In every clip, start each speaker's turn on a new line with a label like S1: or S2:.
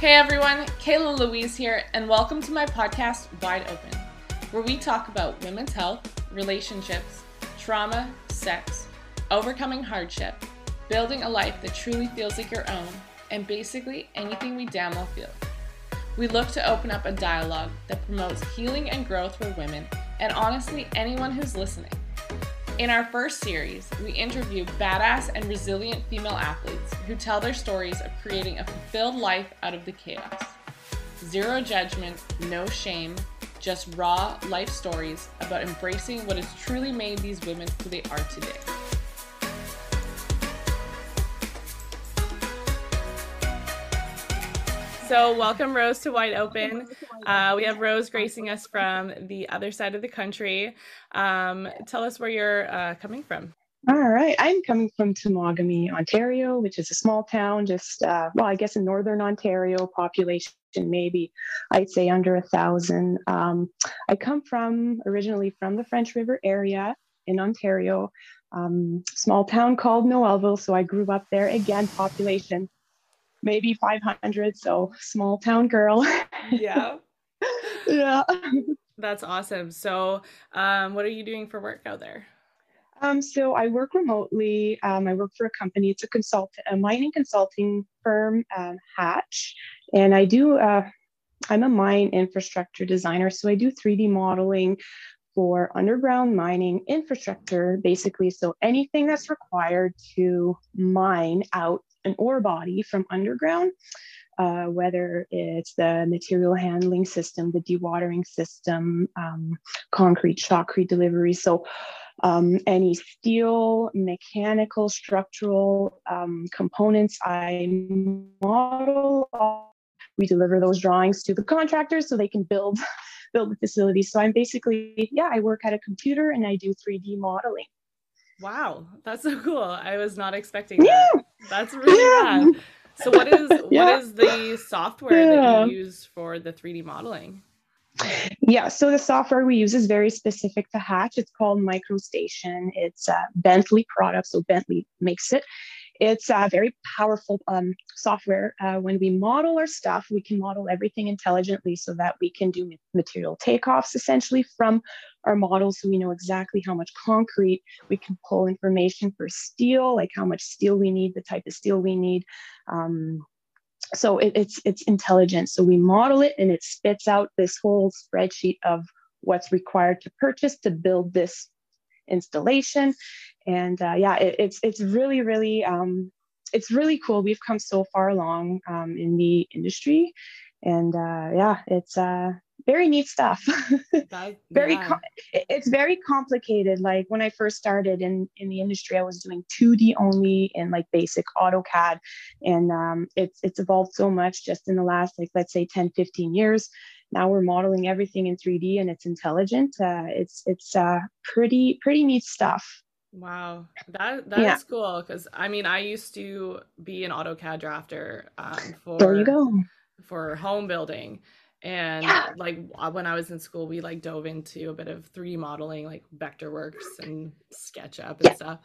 S1: Hey everyone, Kayla Louise here, and welcome to my podcast, Wide Open, where we talk about women's health, relationships, trauma, sex, overcoming hardship, building a life that truly feels like your own, and basically anything we damn well feel. We look to open up a dialogue that promotes healing and growth for women, and honestly, anyone who's listening. In our first series, we interview badass and resilient female athletes who tell their stories of creating a fulfilled life out of the chaos. Zero judgment, no shame, just raw life stories about embracing what has truly made these women who they are today. So, welcome, Rose, to Wide Open. Uh, we have Rose gracing us from the other side of the country. Um, tell us where you're uh, coming from.
S2: All right. I'm coming from Temagami, Ontario, which is a small town, just, uh, well, I guess in northern Ontario, population maybe I'd say under a thousand. Um, I come from originally from the French River area in Ontario, um, small town called Noelville. So I grew up there. Again, population maybe 500 so small town girl
S1: yeah
S2: yeah
S1: that's awesome so um, what are you doing for work out there
S2: um, so I work remotely. Um, I work for a company. It's a consult, a mining consulting firm, um, Hatch, and I do. Uh, I'm a mine infrastructure designer, so I do 3D modeling for underground mining infrastructure, basically. So anything that's required to mine out an ore body from underground, uh, whether it's the material handling system, the dewatering system, um, concrete shotcrete delivery. So um, any steel, mechanical, structural um, components I model, we deliver those drawings to the contractors so they can build build the facility. So I'm basically, yeah, I work at a computer and I do 3D modeling.
S1: Wow, that's so cool. I was not expecting that. Yeah. That's really yeah. Rad. So what is yeah. what is the software that you use for the 3D modeling?
S2: Yeah, so the software we use is very specific to Hatch. It's called MicroStation. It's a Bentley product, so Bentley makes it. It's a very powerful um, software. Uh, when we model our stuff, we can model everything intelligently so that we can do material takeoffs essentially from our models. So we know exactly how much concrete we can pull information for steel, like how much steel we need, the type of steel we need. Um, so it, it's it's intelligent. So we model it and it spits out this whole spreadsheet of what's required to purchase to build this installation. And uh, yeah it, it's it's really really um, it's really cool. We've come so far along um, in the industry. And uh, yeah it's uh, very neat stuff that, very yeah. com- it's very complicated like when i first started in in the industry i was doing 2d only and like basic autocad and um, it's it's evolved so much just in the last like let's say 10 15 years now we're modeling everything in 3D and it's intelligent. Uh, it's it's uh, pretty pretty neat stuff.
S1: Wow, that that yeah. is cool. Because I mean, I used to be an AutoCAD drafter um, for
S2: there you go
S1: for home building, and yeah. like when I was in school, we like dove into a bit of 3D modeling, like Vectorworks and SketchUp and yeah. stuff.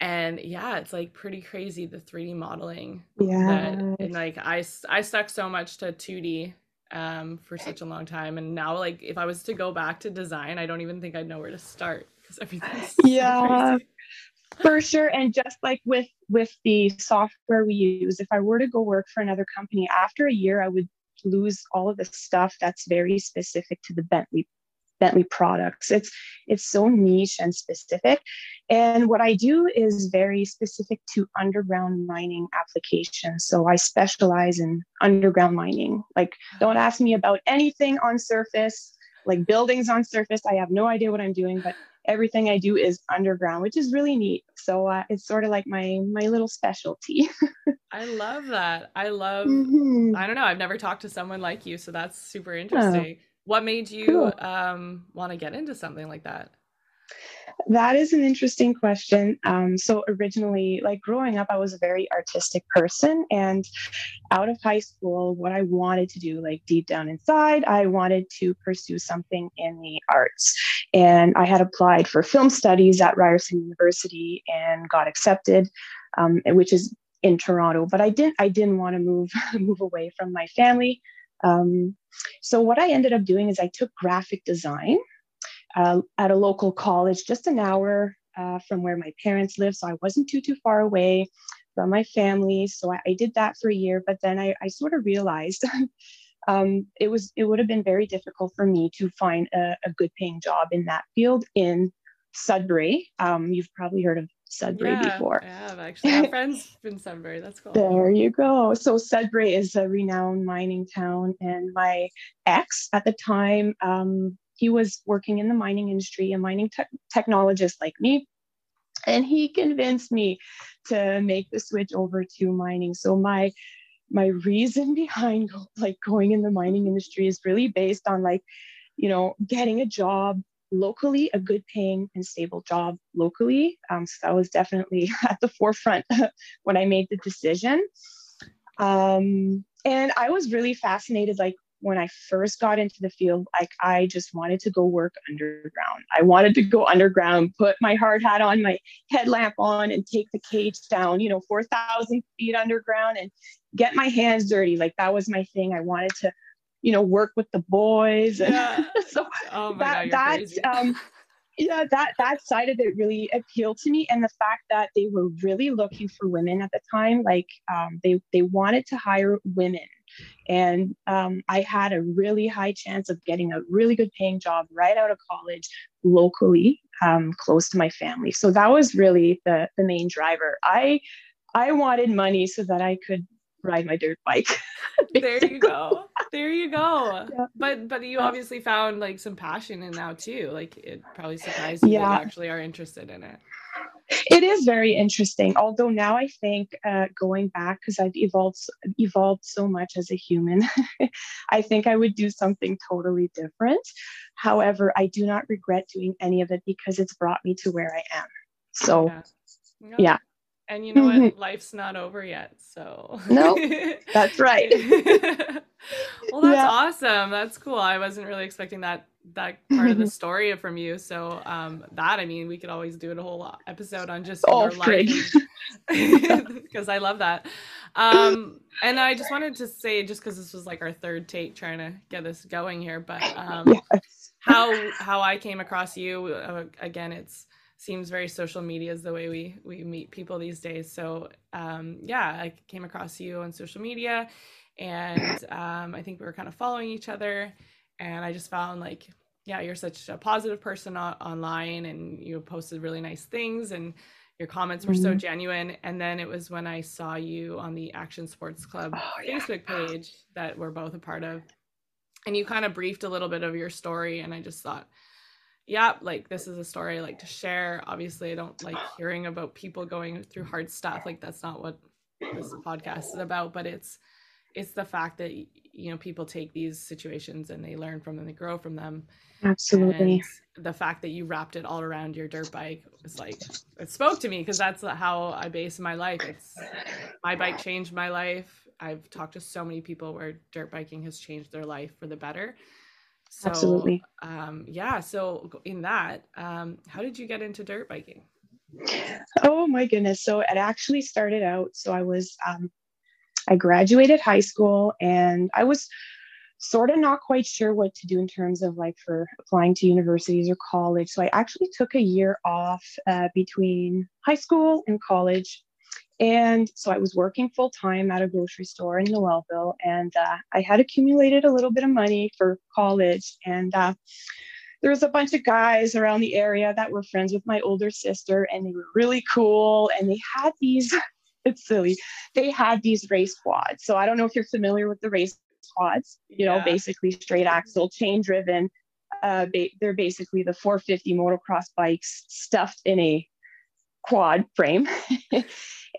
S1: And yeah, it's like pretty crazy the 3D modeling.
S2: Yeah.
S1: and like I I stuck so much to 2D um, for such a long time. And now, like, if I was to go back to design, I don't even think I'd know where to start because everything's so
S2: yeah. Crazy. For sure, and just like with with the software we use, if I were to go work for another company after a year, I would lose all of the stuff that's very specific to the Bentley Bentley products. It's it's so niche and specific. And what I do is very specific to underground mining applications. So I specialize in underground mining. Like don't ask me about anything on surface, like buildings on surface. I have no idea what I'm doing, but everything I do is underground, which is really neat. So uh, it's sort of like my my little specialty.
S1: I love that. I love. Mm-hmm. I don't know. I've never talked to someone like you, so that's super interesting. What made you cool. um, want to get into something like that?
S2: That is an interesting question. Um, so, originally, like growing up, I was a very artistic person. And out of high school, what I wanted to do, like deep down inside, I wanted to pursue something in the arts. And I had applied for film studies at Ryerson University and got accepted, um, which is in Toronto, but I didn't I didn't want to move move away from my family. Um, so what I ended up doing is I took graphic design uh, at a local college, just an hour uh, from where my parents live, so I wasn't too too far away from my family. So I, I did that for a year, but then I, I sort of realized. um, it was it would have been very difficult for me to find a, a good paying job in that field in Sudbury. Um, you've probably heard of Sudbury
S1: yeah,
S2: before.
S1: I have actually. My friends in Sudbury. That's cool.
S2: There you go. So Sudbury is a renowned mining town, and my ex at the time, um, he was working in the mining industry, a mining te- technologist like me, and he convinced me to make the switch over to mining. So my my reason behind like going in the mining industry is really based on like you know getting a job locally, a good paying and stable job locally. Um, so that was definitely at the forefront when I made the decision. Um, and I was really fascinated, like when I first got into the field, like I just wanted to go work underground. I wanted to go underground, put my hard hat on, my headlamp on, and take the cage down, you know, 4,000 feet underground and get my hands dirty. Like that was my thing. I wanted to you know, work with the boys. And
S1: yeah.
S2: so
S1: oh
S2: that, God, that, um, yeah, that, that side of it really appealed to me. And the fact that they were really looking for women at the time, like um, they, they wanted to hire women. And um, I had a really high chance of getting a really good paying job right out of college locally, um, close to my family. So that was really the, the main driver. I, I wanted money so that I could ride my dirt bike.
S1: there you go. There you go. Yeah. But but you obviously found like some passion in now too. Like it probably surprised you yeah. that you actually are interested in it.
S2: It is very interesting. Although now I think uh, going back because I've evolved evolved so much as a human, I think I would do something totally different. However, I do not regret doing any of it because it's brought me to where I am. So, yeah. yeah.
S1: And you know what? Life's not over yet. So,
S2: no, that's right.
S1: well, that's yeah. awesome. That's cool. I wasn't really expecting that that part of the story from you. So, um, that I mean, we could always do a whole episode on just
S2: oh, your life
S1: because I love that. Um, and I just wanted to say, just because this was like our third take trying to get this going here, but um, yes. how how I came across you uh, again, it's seems very social media is the way we we meet people these days. So um, yeah, I came across you on social media, and um, I think we were kind of following each other, and I just found like yeah, you're such a positive person o- online, and you posted really nice things, and your comments were mm-hmm. so genuine. And then it was when I saw you on the Action Sports Club oh, Facebook yeah. page that we're both a part of, and you kind of briefed a little bit of your story, and I just thought yeah, like this is a story I like to share. Obviously, I don't like hearing about people going through hard stuff. Like that's not what this podcast is about, but it's it's the fact that you know people take these situations and they learn from them, they grow from them.
S2: Absolutely.
S1: And the fact that you wrapped it all around your dirt bike was like it spoke to me because that's how I base my life. It's my bike changed my life. I've talked to so many people where dirt biking has changed their life for the better. So,
S2: Absolutely.
S1: Um, yeah. So in that, um, how did you get into dirt biking?
S2: Oh my goodness. So it actually started out. So I was, um, I graduated high school and I was sort of not quite sure what to do in terms of like for applying to universities or college. So I actually took a year off uh, between high school and college and so I was working full time at a grocery store in Noelville, and uh, I had accumulated a little bit of money for college. And uh, there was a bunch of guys around the area that were friends with my older sister, and they were really cool. And they had these, it's silly, they had these race quads. So I don't know if you're familiar with the race quads, you yeah. know, basically straight axle, chain driven. Uh, ba- they're basically the 450 motocross bikes stuffed in a quad frame.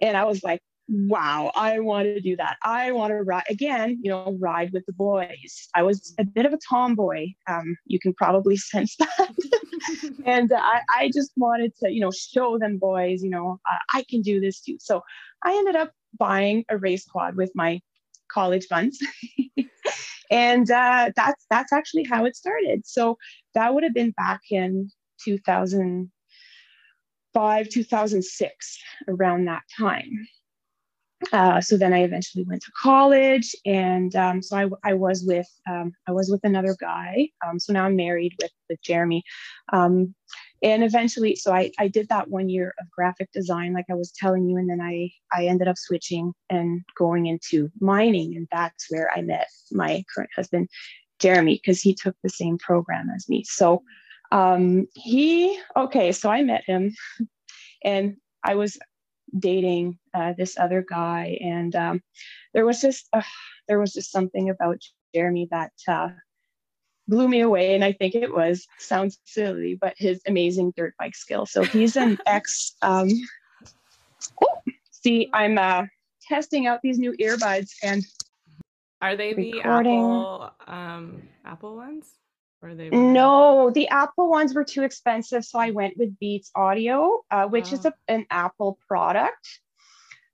S2: and I was like, wow, I want to do that. I want to ride again, you know, ride with the boys. I was a bit of a tomboy. Um, you can probably sense that. and uh, I, I just wanted to, you know, show them boys, you know, uh, I can do this too. So I ended up buying a race quad with my college funds. and uh, that's that's actually how it started. So that would have been back in 2000 2005, 2006, around that time. uh, so then I eventually went to college, and um, so I, I was with um, I was with another guy. Um, so now I'm married with with Jeremy, um, and eventually, so I I did that one year of graphic design, like I was telling you, and then I I ended up switching and going into mining, and that's where I met my current husband, Jeremy, because he took the same program as me. So um, he okay, so I met him, and I was dating uh, this other guy, and um, there was just uh, there was just something about Jeremy that uh, blew me away, and I think it was sounds silly, but his amazing dirt bike skill. So he's an ex. Um, oh, see, I'm uh, testing out these new earbuds, and
S1: are they the Apple um, Apple ones?
S2: Or they no, the Apple ones were too expensive, so I went with Beats Audio, uh, which oh. is a, an Apple product,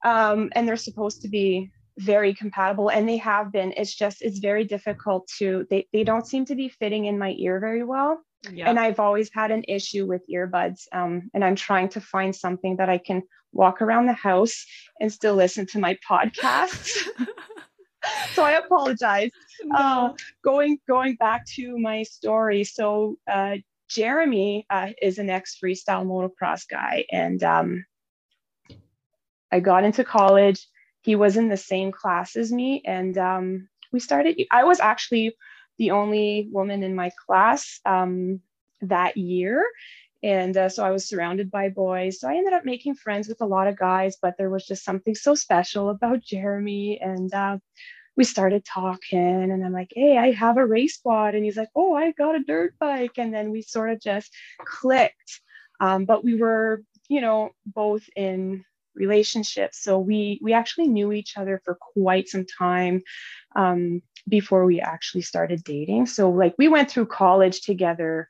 S2: um, and they're supposed to be very compatible, and they have been. It's just it's very difficult to they they don't seem to be fitting in my ear very well. Yeah. And I've always had an issue with earbuds, um, and I'm trying to find something that I can walk around the house and still listen to my podcasts. so I apologize. No. Uh, going going back to my story. So uh, Jeremy uh, is an ex freestyle motocross guy, and um, I got into college. He was in the same class as me, and um, we started. I was actually the only woman in my class um, that year. And uh, so I was surrounded by boys. So I ended up making friends with a lot of guys, but there was just something so special about Jeremy. And uh, we started talking and I'm like, hey, I have a race quad. And he's like, oh, I got a dirt bike. And then we sort of just clicked. Um, but we were, you know, both in relationships. So we we actually knew each other for quite some time um, before we actually started dating. So like we went through college together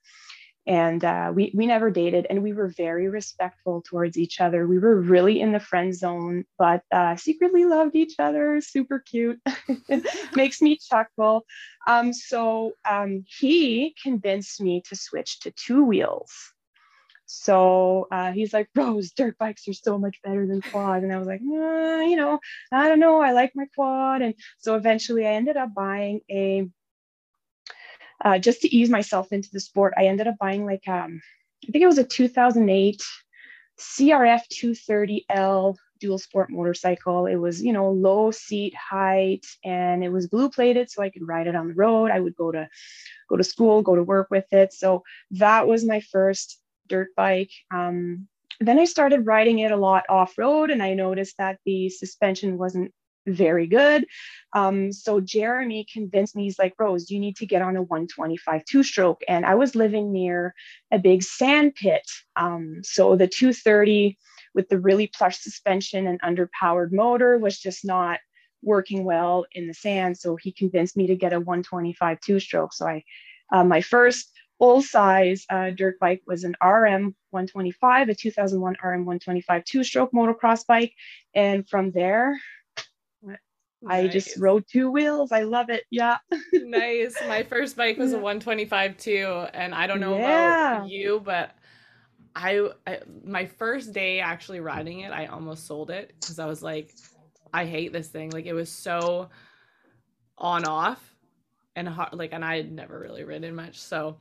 S2: and uh, we we never dated and we were very respectful towards each other. We were really in the friend zone but uh, secretly loved each other super cute makes me chuckle. Um, so um, he convinced me to switch to two wheels. So uh, he's like rose dirt bikes are so much better than quad. And i was like you know i don't know i like my quad. And so eventually i ended up buying a uh, just to ease myself into the sport, I ended up buying like um, I think it was a 2008 CRF 230L dual sport motorcycle. It was, you know, low seat height and it was blue plated so I could ride it on the road. I would go to go to school, go to work with it. So that was my first dirt bike. Um, then I started riding it a lot off road and I noticed that the suspension wasn't very good. Um, so Jeremy convinced me, he's like, Rose, you need to get on a 125 two stroke. And I was living near a big sand pit. Um, so the 230 with the really plush suspension and underpowered motor was just not working well in the sand. So he convinced me to get a 125 two stroke. So I, uh, my first full size uh, dirt bike was an RM 125, a 2001 RM 125 two stroke motocross bike. And from there, Nice. I just rode two wheels. I love it. Yeah.
S1: nice. My first bike was a 125 too. And I don't know yeah. about you, but I, I, my first day actually riding it, I almost sold it because I was like, I hate this thing. Like it was so on off and hard, like, and I had never really ridden much. So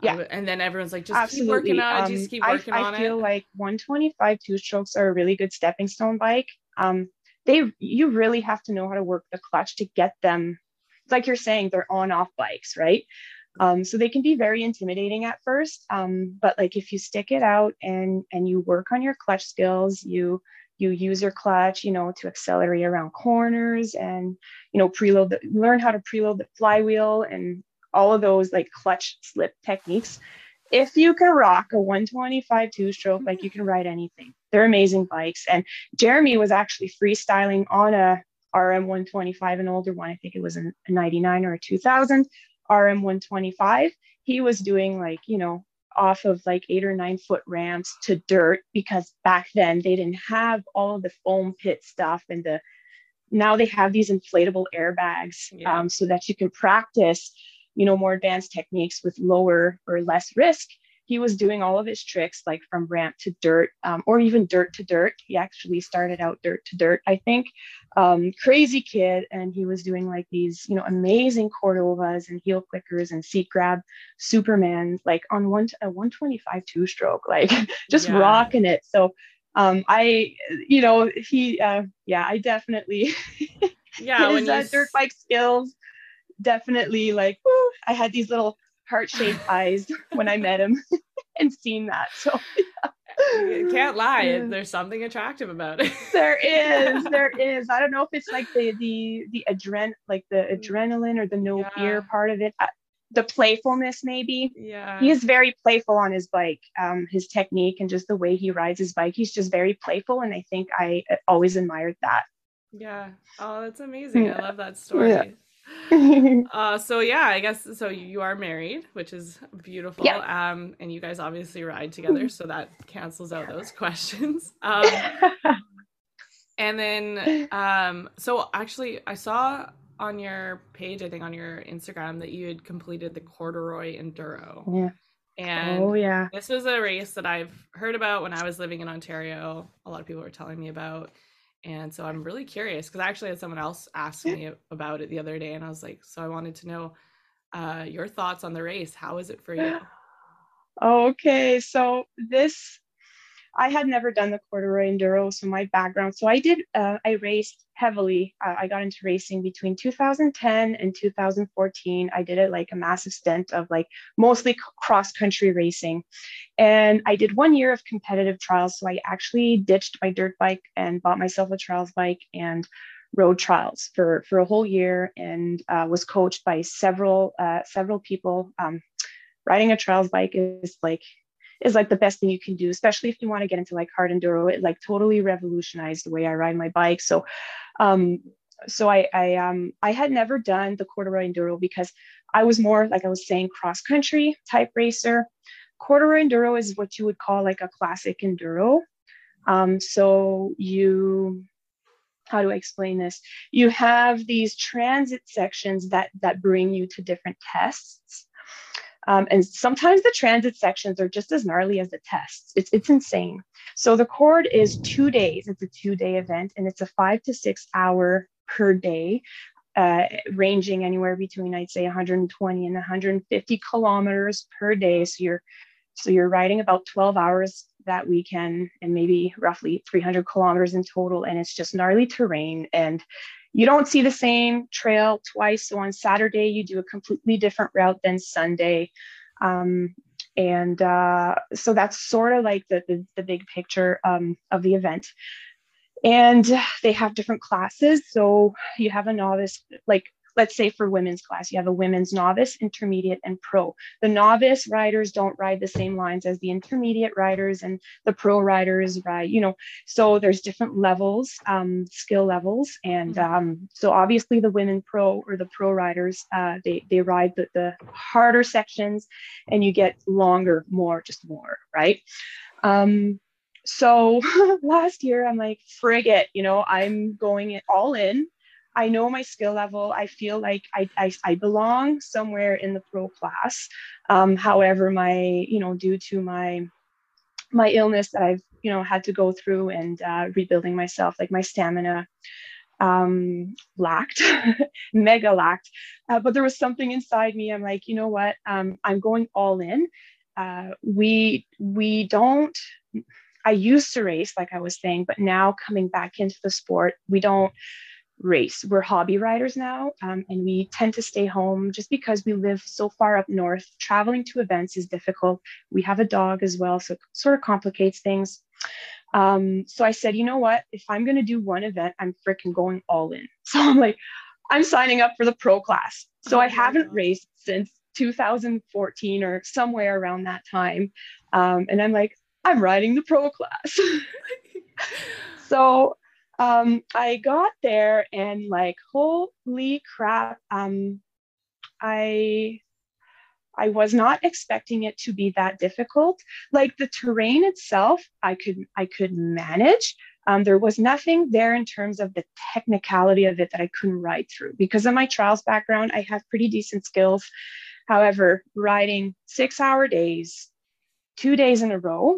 S1: yeah. and then everyone's like, just Absolutely. keep working on it. Um, just keep working
S2: I,
S1: on
S2: it. I feel like 125 two strokes are a really good stepping stone bike. Um, they you really have to know how to work the clutch to get them like you're saying they're on off bikes right? Um, so they can be very intimidating at first um, but like if you stick it out and and you work on your clutch skills you you use your clutch you know to accelerate around corners and you know preload the, learn how to preload the flywheel and all of those like clutch slip techniques if you can rock a 125 two stroke like you can ride anything they're amazing bikes. And Jeremy was actually freestyling on a RM 125, an older one. I think it was a 99 or a 2000 RM 125. He was doing like, you know, off of like eight or nine foot ramps to dirt because back then they didn't have all the foam pit stuff and the now they have these inflatable airbags yeah. um, so that you can practice you know more advanced techniques with lower or less risk he was doing all of his tricks like from ramp to dirt um, or even dirt to dirt. He actually started out dirt to dirt, I think. Um, crazy kid. And he was doing like these, you know, amazing Cordovas and heel clickers and seat grab Superman, like on one, a 125 two stroke, like just yeah. rocking it. So um, I, you know, he, uh, yeah, I definitely,
S1: yeah,
S2: his uh, dirt bike skills definitely like, whew, I had these little heart shaped eyes when I met him and seen that. So
S1: you can't lie. There's something attractive about it.
S2: there is, there is. I don't know if it's like the the the adren like the mm. adrenaline or the no yeah. fear part of it. the playfulness, maybe.
S1: Yeah.
S2: He is very playful on his bike. Um, his technique and just the way he rides his bike. He's just very playful, and I think I always admired that.
S1: Yeah. Oh, that's amazing. Yeah. I love that story. Yeah. uh, so yeah, I guess so. You are married, which is beautiful. Yeah. Um, and you guys obviously ride together, so that cancels out those questions. Um, and then, um, so actually, I saw on your page, I think on your Instagram, that you had completed the corduroy enduro.
S2: Yeah.
S1: And
S2: oh yeah,
S1: this was a race that I've heard about when I was living in Ontario. A lot of people were telling me about and so I'm really curious because I actually had someone else ask me about it the other day, and I was like, so I wanted to know uh, your thoughts on the race. How is it for you?
S2: Okay, so this I had never done the corduroy enduro, so my background. So I did. Uh, I raced heavily. Uh, I got into racing between 2010 and 2014. I did it like a massive stint of like mostly cross country racing, and I did one year of competitive trials. So I actually ditched my dirt bike and bought myself a trials bike and rode trials for for a whole year and uh, was coached by several uh, several people. Um, riding a trials bike is like is like the best thing you can do, especially if you want to get into like hard enduro. It like totally revolutionized the way I ride my bike. So, um, so I I um I had never done the corduroy enduro because I was more like I was saying cross country type racer. Corduroy enduro is what you would call like a classic enduro. Um, so you how do I explain this? You have these transit sections that that bring you to different tests. Um, and sometimes the transit sections are just as gnarly as the tests. It's, it's insane. So the cord is two days. It's a two day event and it's a five to six hour per day, uh, ranging anywhere between, I'd say 120 and 150 kilometers per day. So you're, so you're riding about 12 hours that weekend and maybe roughly 300 kilometers in total. And it's just gnarly terrain. And you don't see the same trail twice. So on Saturday, you do a completely different route than Sunday. Um, and uh, so that's sort of like the, the, the big picture um, of the event. And they have different classes. So you have a novice, like let's say for women's class, you have a women's novice, intermediate, and pro. The novice riders don't ride the same lines as the intermediate riders, and the pro riders ride, you know, so there's different levels, um, skill levels. And mm-hmm. um, so obviously the women pro or the pro riders, uh, they, they ride the, the harder sections and you get longer, more, just more, right? Um, so last year i'm like frig it you know i'm going all in I know my skill level. I feel like I, I, I belong somewhere in the pro class. Um, however, my, you know, due to my, my illness that I've, you know, had to go through and uh, rebuilding myself, like my stamina um, lacked, mega lacked. Uh, but there was something inside me. I'm like, you know what? Um, I'm going all in. Uh, we, we don't, I used to race, like I was saying, but now coming back into the sport, we don't, race. We're hobby riders now, um, and we tend to stay home just because we live so far up north. Traveling to events is difficult. We have a dog as well, so it sort of complicates things. Um, so I said, you know what? If I'm going to do one event, I'm freaking going all in. So I'm like, I'm signing up for the pro class. So oh, I haven't raced since 2014 or somewhere around that time. Um, and I'm like, I'm riding the pro class. so um, I got there and like, holy crap, um, I I was not expecting it to be that difficult. Like the terrain itself, I could I could manage. Um, there was nothing there in terms of the technicality of it that I couldn't ride through. Because of my trials background, I have pretty decent skills. However, riding six hour days, two days in a row.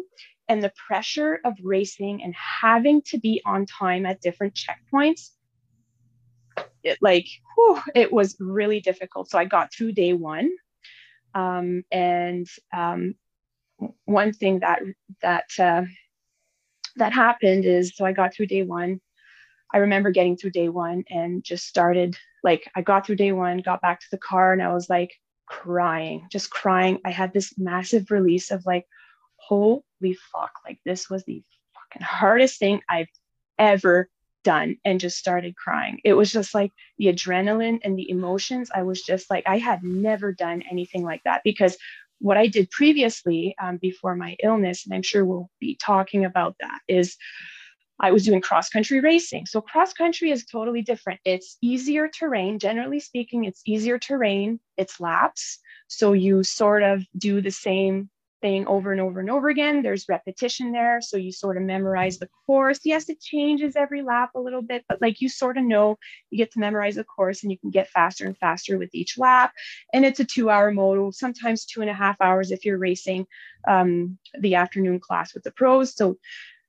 S2: And the pressure of racing and having to be on time at different checkpoints, it like, whew, it was really difficult. So I got through day one. Um, and um, one thing that that uh, that happened is so I got through day one. I remember getting through day one and just started like I got through day one, got back to the car, and I was like crying, just crying. I had this massive release of like, holy fuck, like this was the fucking hardest thing I've ever done and just started crying. It was just like the adrenaline and the emotions. I was just like, I had never done anything like that because what I did previously um, before my illness, and I'm sure we'll be talking about that, is I was doing cross country racing. So, cross country is totally different. It's easier terrain. Generally speaking, it's easier terrain, it's laps. So, you sort of do the same thing over and over and over again. There's repetition there. So you sort of memorize the course. Yes, it changes every lap a little bit, but like you sort of know, you get to memorize the course and you can get faster and faster with each lap. And it's a two hour moto, sometimes two and a half hours if you're racing um, the afternoon class with the pros. So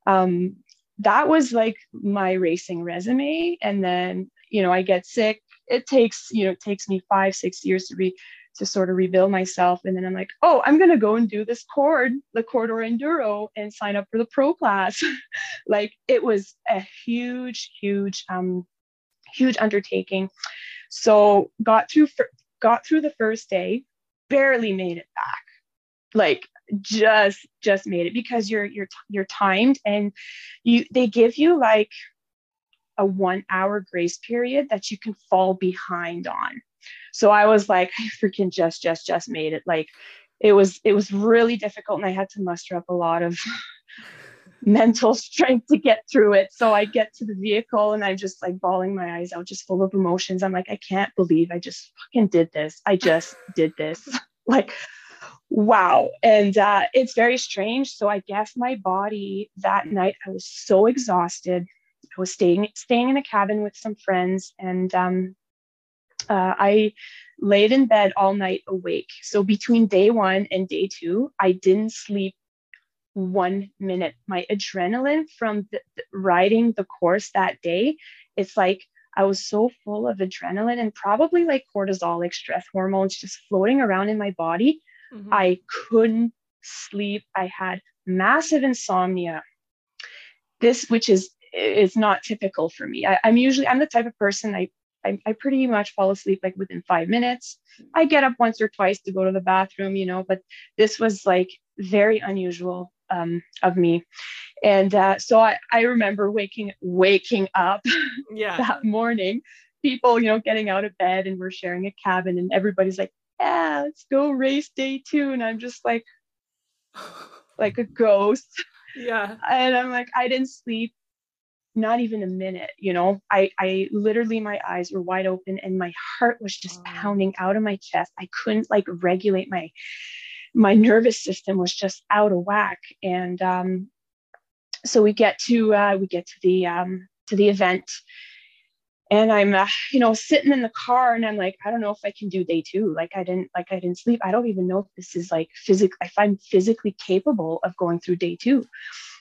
S2: um, that was like my racing resume. And then, you know, I get sick. It takes, you know, it takes me five, six years to re to sort of rebuild myself. And then I'm like, oh, I'm going to go and do this cord, the Corduroy Enduro, and sign up for the pro class. like it was a huge, huge, um, huge undertaking. So got through, got through the first day, barely made it back. Like just just made it because you're you're you're timed and you they give you like a one hour grace period that you can fall behind on so I was like, I freaking just, just, just made it. Like it was, it was really difficult. And I had to muster up a lot of mental strength to get through it. So I get to the vehicle and I'm just like bawling my eyes out, just full of emotions. I'm like, I can't believe I just fucking did this. I just did this. like, wow. And uh, it's very strange. So I guess my body that night, I was so exhausted. I was staying staying in a cabin with some friends, and um, uh, I laid in bed all night awake. So between day one and day two, I didn't sleep one minute. My adrenaline from the, the, riding the course that day, it's like I was so full of adrenaline and probably like cortisol, like stress hormones just floating around in my body. Mm-hmm. I couldn't sleep. I had massive insomnia. This, which is is not typical for me. I, I'm usually I'm the type of person I I, I pretty much fall asleep like within five minutes. I get up once or twice to go to the bathroom, you know, but this was like very unusual um, of me. And uh, so I, I remember waking waking up yeah. that morning, people, you know, getting out of bed and we're sharing a cabin and everybody's like, yeah, let's go race day two. And I'm just like, like a ghost.
S1: Yeah.
S2: And I'm like, I didn't sleep not even a minute you know? I i literally my eyes were wide open and my heart was just pounding out of my chest. I couldn't like regulate my my nervous system was just out of whack. And um so we get to uh we get to the um to the event. And i'm uh, you know sitting in the car and i'm like i don't know if i can do day two. Like i didn't like i didn't sleep. I don't even know if this is like physical if i'm physically capable of going through day two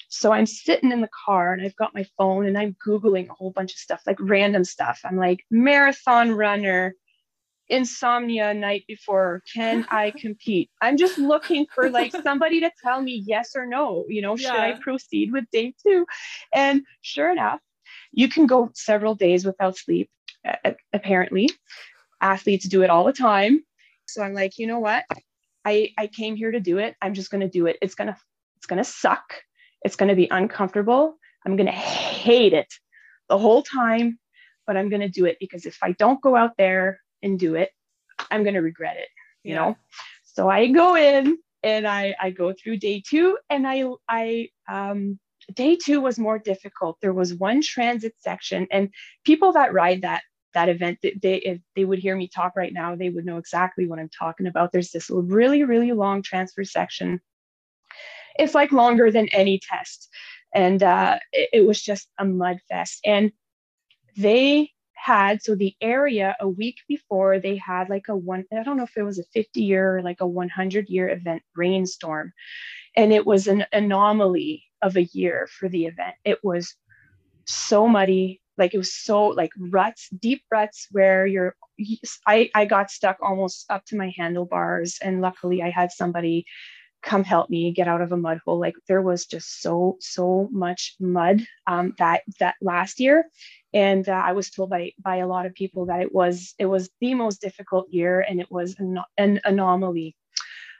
S2: so I'm sitting in the car and I've got my phone and I'm Googling a whole bunch of stuff, like random stuff. I'm like, marathon runner, insomnia night before, can I compete? I'm just looking for like somebody to tell me yes or no, you know, yeah. should I proceed with day two? And sure enough, you can go several days without sleep, apparently. Athletes do it all the time. So I'm like, you know what? I, I came here to do it. I'm just going to do it. It's going to, it's going to suck it's going to be uncomfortable. I'm going to hate it the whole time, but I'm going to do it because if I don't go out there and do it, I'm going to regret it, you yeah. know? So I go in and I, I go through day two and I, I, um, day two was more difficult. There was one transit section and people that ride that that event they if they would hear me talk right now they would know exactly what i'm talking about there's this really really long transfer section it's like longer than any test. And uh, it, it was just a mud fest. And they had so the area a week before they had like a one i don't know if it was a 50 year or like a 100 year event rainstorm and it was an anomaly of a year for the event it was so muddy like it was so like ruts deep ruts where you're i i got stuck almost up to my handlebars and luckily i had somebody come help me get out of a mud hole. Like there was just so so much mud um, that that last year. And uh, i was told by by a lot of people that it was it was the most difficult year and it was an, an anomaly.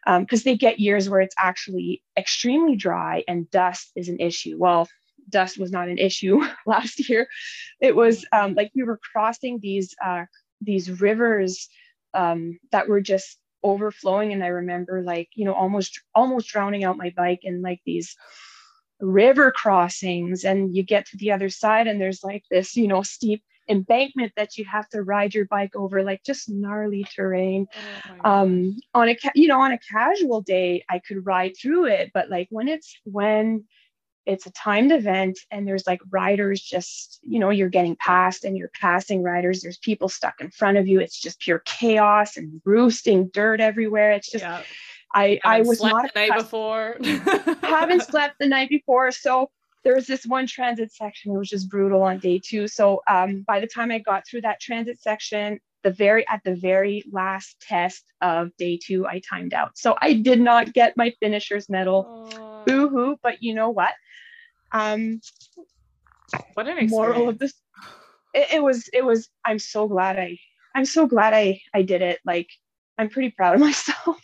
S2: Because um, they get years where it's actually extremely dry and dust is an issue. Well dust was not an issue last year. It was um, like we were crossing these uh, these rivers um, that were just overflowing and i remember like you know almost almost drowning out my bike in like these river crossings and you get to the other side and there's like this you know steep embankment that you have to ride your bike over like just gnarly terrain. Oh um on a you know on a casual day i could ride through it but like when it's when it's a timed event and there's like riders just you know you're getting past and you're passing riders there's people stuck in front of you it's just pure chaos and roosting dirt everywhere it's just yeah. I I was not
S1: the night before.
S2: haven't slept the night before, so there was this one transit section. It was just brutal on day two. So um, by the time I got through that transit section, the very at the very last test of day two, I timed out. So I did not get my finisher's medal. Oh. Boo hoo! But you know what? Um,
S1: what an experience.
S2: moral of this. It, it was. It was. I'm so glad I. I'm so glad I. I did it. Like I'm pretty proud of myself.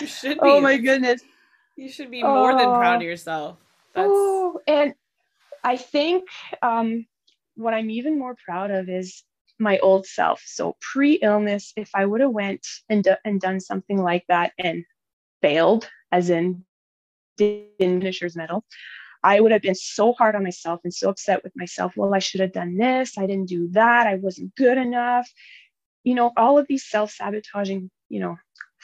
S1: You should
S2: be. Oh my goodness.
S1: You should be more than proud of yourself.
S2: That's oh, and I think um, what I'm even more proud of is my old self. So pre-illness, if I would have went and, do- and done something like that and failed, as in finisher's medal, I would have been so hard on myself and so upset with myself. Well, I should have done this. I didn't do that. I wasn't good enough. You know, all of these self-sabotaging, you know,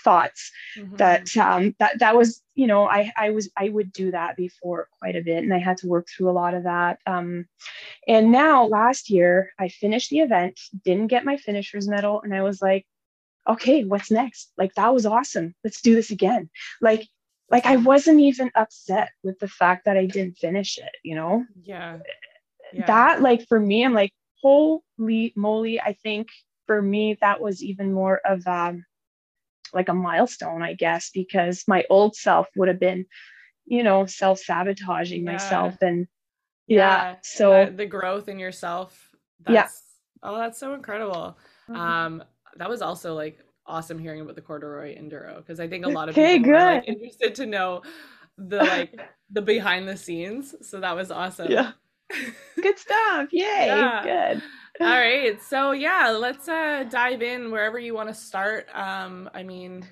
S2: thoughts mm-hmm. that um, that that was you know I I was I would do that before quite a bit and I had to work through a lot of that um, and now last year I finished the event didn't get my finishers medal and I was like okay what's next like that was awesome let's do this again like like I wasn't even upset with the fact that I didn't finish it you know
S1: yeah,
S2: yeah. that like for me I'm like holy moly I think for me that was even more of um like a milestone, I guess, because my old self would have been, you know, self sabotaging yeah. myself. And yeah, yeah. so
S1: the, the, growth in yourself. yeah. Oh, that's so incredible. Mm-hmm. Um, that was also like awesome hearing about the corduroy enduro because I think a lot of okay, people good. are like, interested to know the like the behind the scenes. So that was awesome.
S2: Yeah. Good stuff. Yay. Yeah. Good
S1: all right so yeah let's uh dive in wherever you want to start um i mean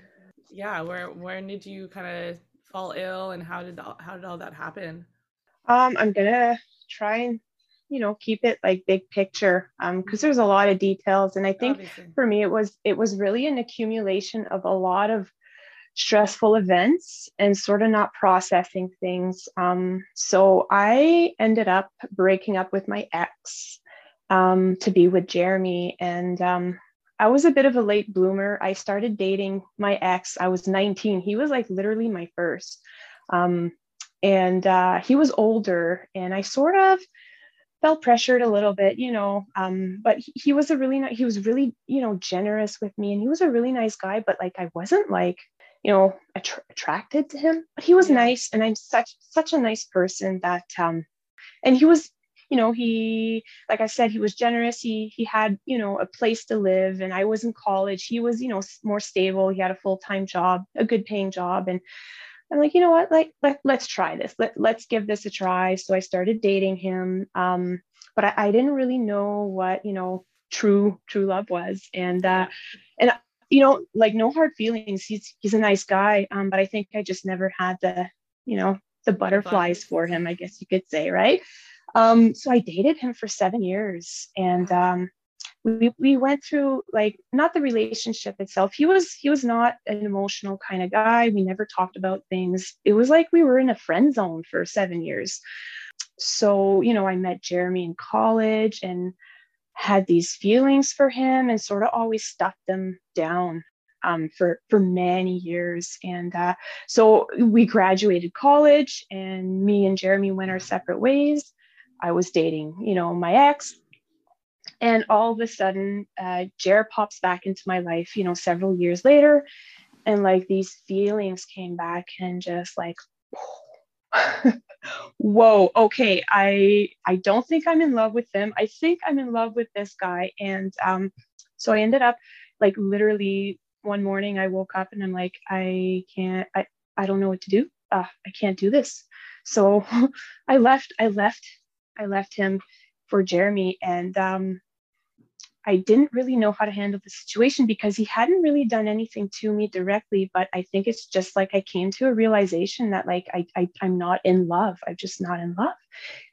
S1: yeah where when did you kind of fall ill and how did how did all that happen
S2: um i'm gonna try and you know keep it like big picture um because there's a lot of details and i think Obviously. for me it was it was really an accumulation of a lot of stressful events and sort of not processing things um so i ended up breaking up with my ex um, to be with Jeremy. And um, I was a bit of a late bloomer. I started dating my ex. I was 19. He was like literally my first. Um, and uh, he was older, and I sort of felt pressured a little bit, you know. Um, but he, he was a really he was really you know generous with me, and he was a really nice guy. But like I wasn't like you know att- attracted to him. But he was yeah. nice, and I'm such such a nice person that um, and he was you know he like i said he was generous he he had you know a place to live and i was in college he was you know more stable he had a full-time job a good paying job and i'm like you know what? Like let, let's try this. Let, let's give this a try. So i started dating him um but I, I didn't really know what you know true true love was. And uh and you know like no hard feelings. He's he's a nice guy um but i think i just never had the you know the butterflies for him i guess you could say right? Um, so I dated him for seven years, and um, we we went through like not the relationship itself. He was he was not an emotional kind of guy. We never talked about things. It was like we were in a friend zone for seven years. So you know, I met Jeremy in college and had these feelings for him and sort of always stuffed them down um, for for many years. And uh, so we graduated college, and me and Jeremy went our separate ways. I was dating, you know, my ex, and all of a sudden, uh, Jer pops back into my life, you know, several years later, and like these feelings came back, and just like. whoa okay i i don't think i'm in love with them i think i'm in love with this guy and um so i ended up like literally one morning I woke up and I'm like, I can't, I, I don't know what to do. Uh, I can't do this. So I left, I left, I left him for Jeremy. And um, I didn't really know how to handle the situation because he hadn't really done anything to me directly. But I think it's just like I came to a realization that like I, I I'm not in love. I'm just not in love.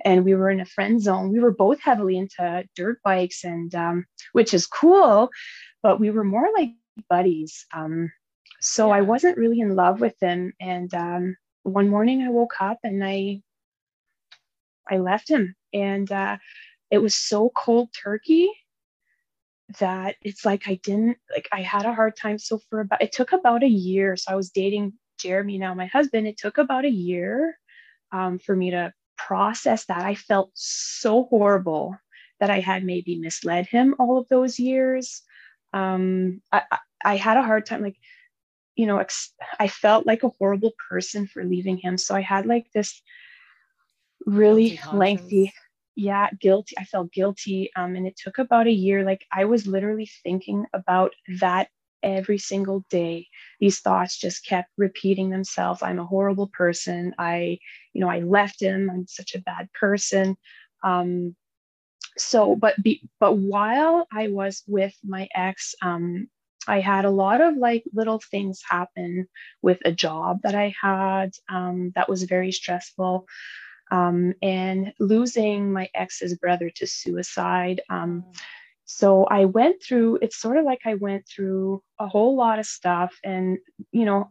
S2: And we were in a friend zone. We were both heavily into dirt bikes and um, which is cool, but we were more like buddies. Um, so yeah. I wasn't really in love with him. And um, one morning I woke up and I I left him, and uh, it was so cold turkey that it's like I didn't like I had a hard time. So for about it took about a year. So I was dating Jeremy now, my husband. It took about a year um, for me to process that. I felt so horrible that I had maybe misled him all of those years um, I, I had a hard time, like, you know, ex- I felt like a horrible person for leaving him. So I had like this really lengthy, yeah, guilty. I felt guilty. Um, and it took about a year. Like I was literally thinking about that every single day these thoughts just kept repeating themselves i'm a horrible person i you know i left him i'm such a bad person um, so but be, but while i was with my ex um i had a lot of like little things happen with a job that i had um, that was very stressful um, and losing my ex's brother to suicide um, so i went through it's sort of like i went through a whole lot of stuff and you know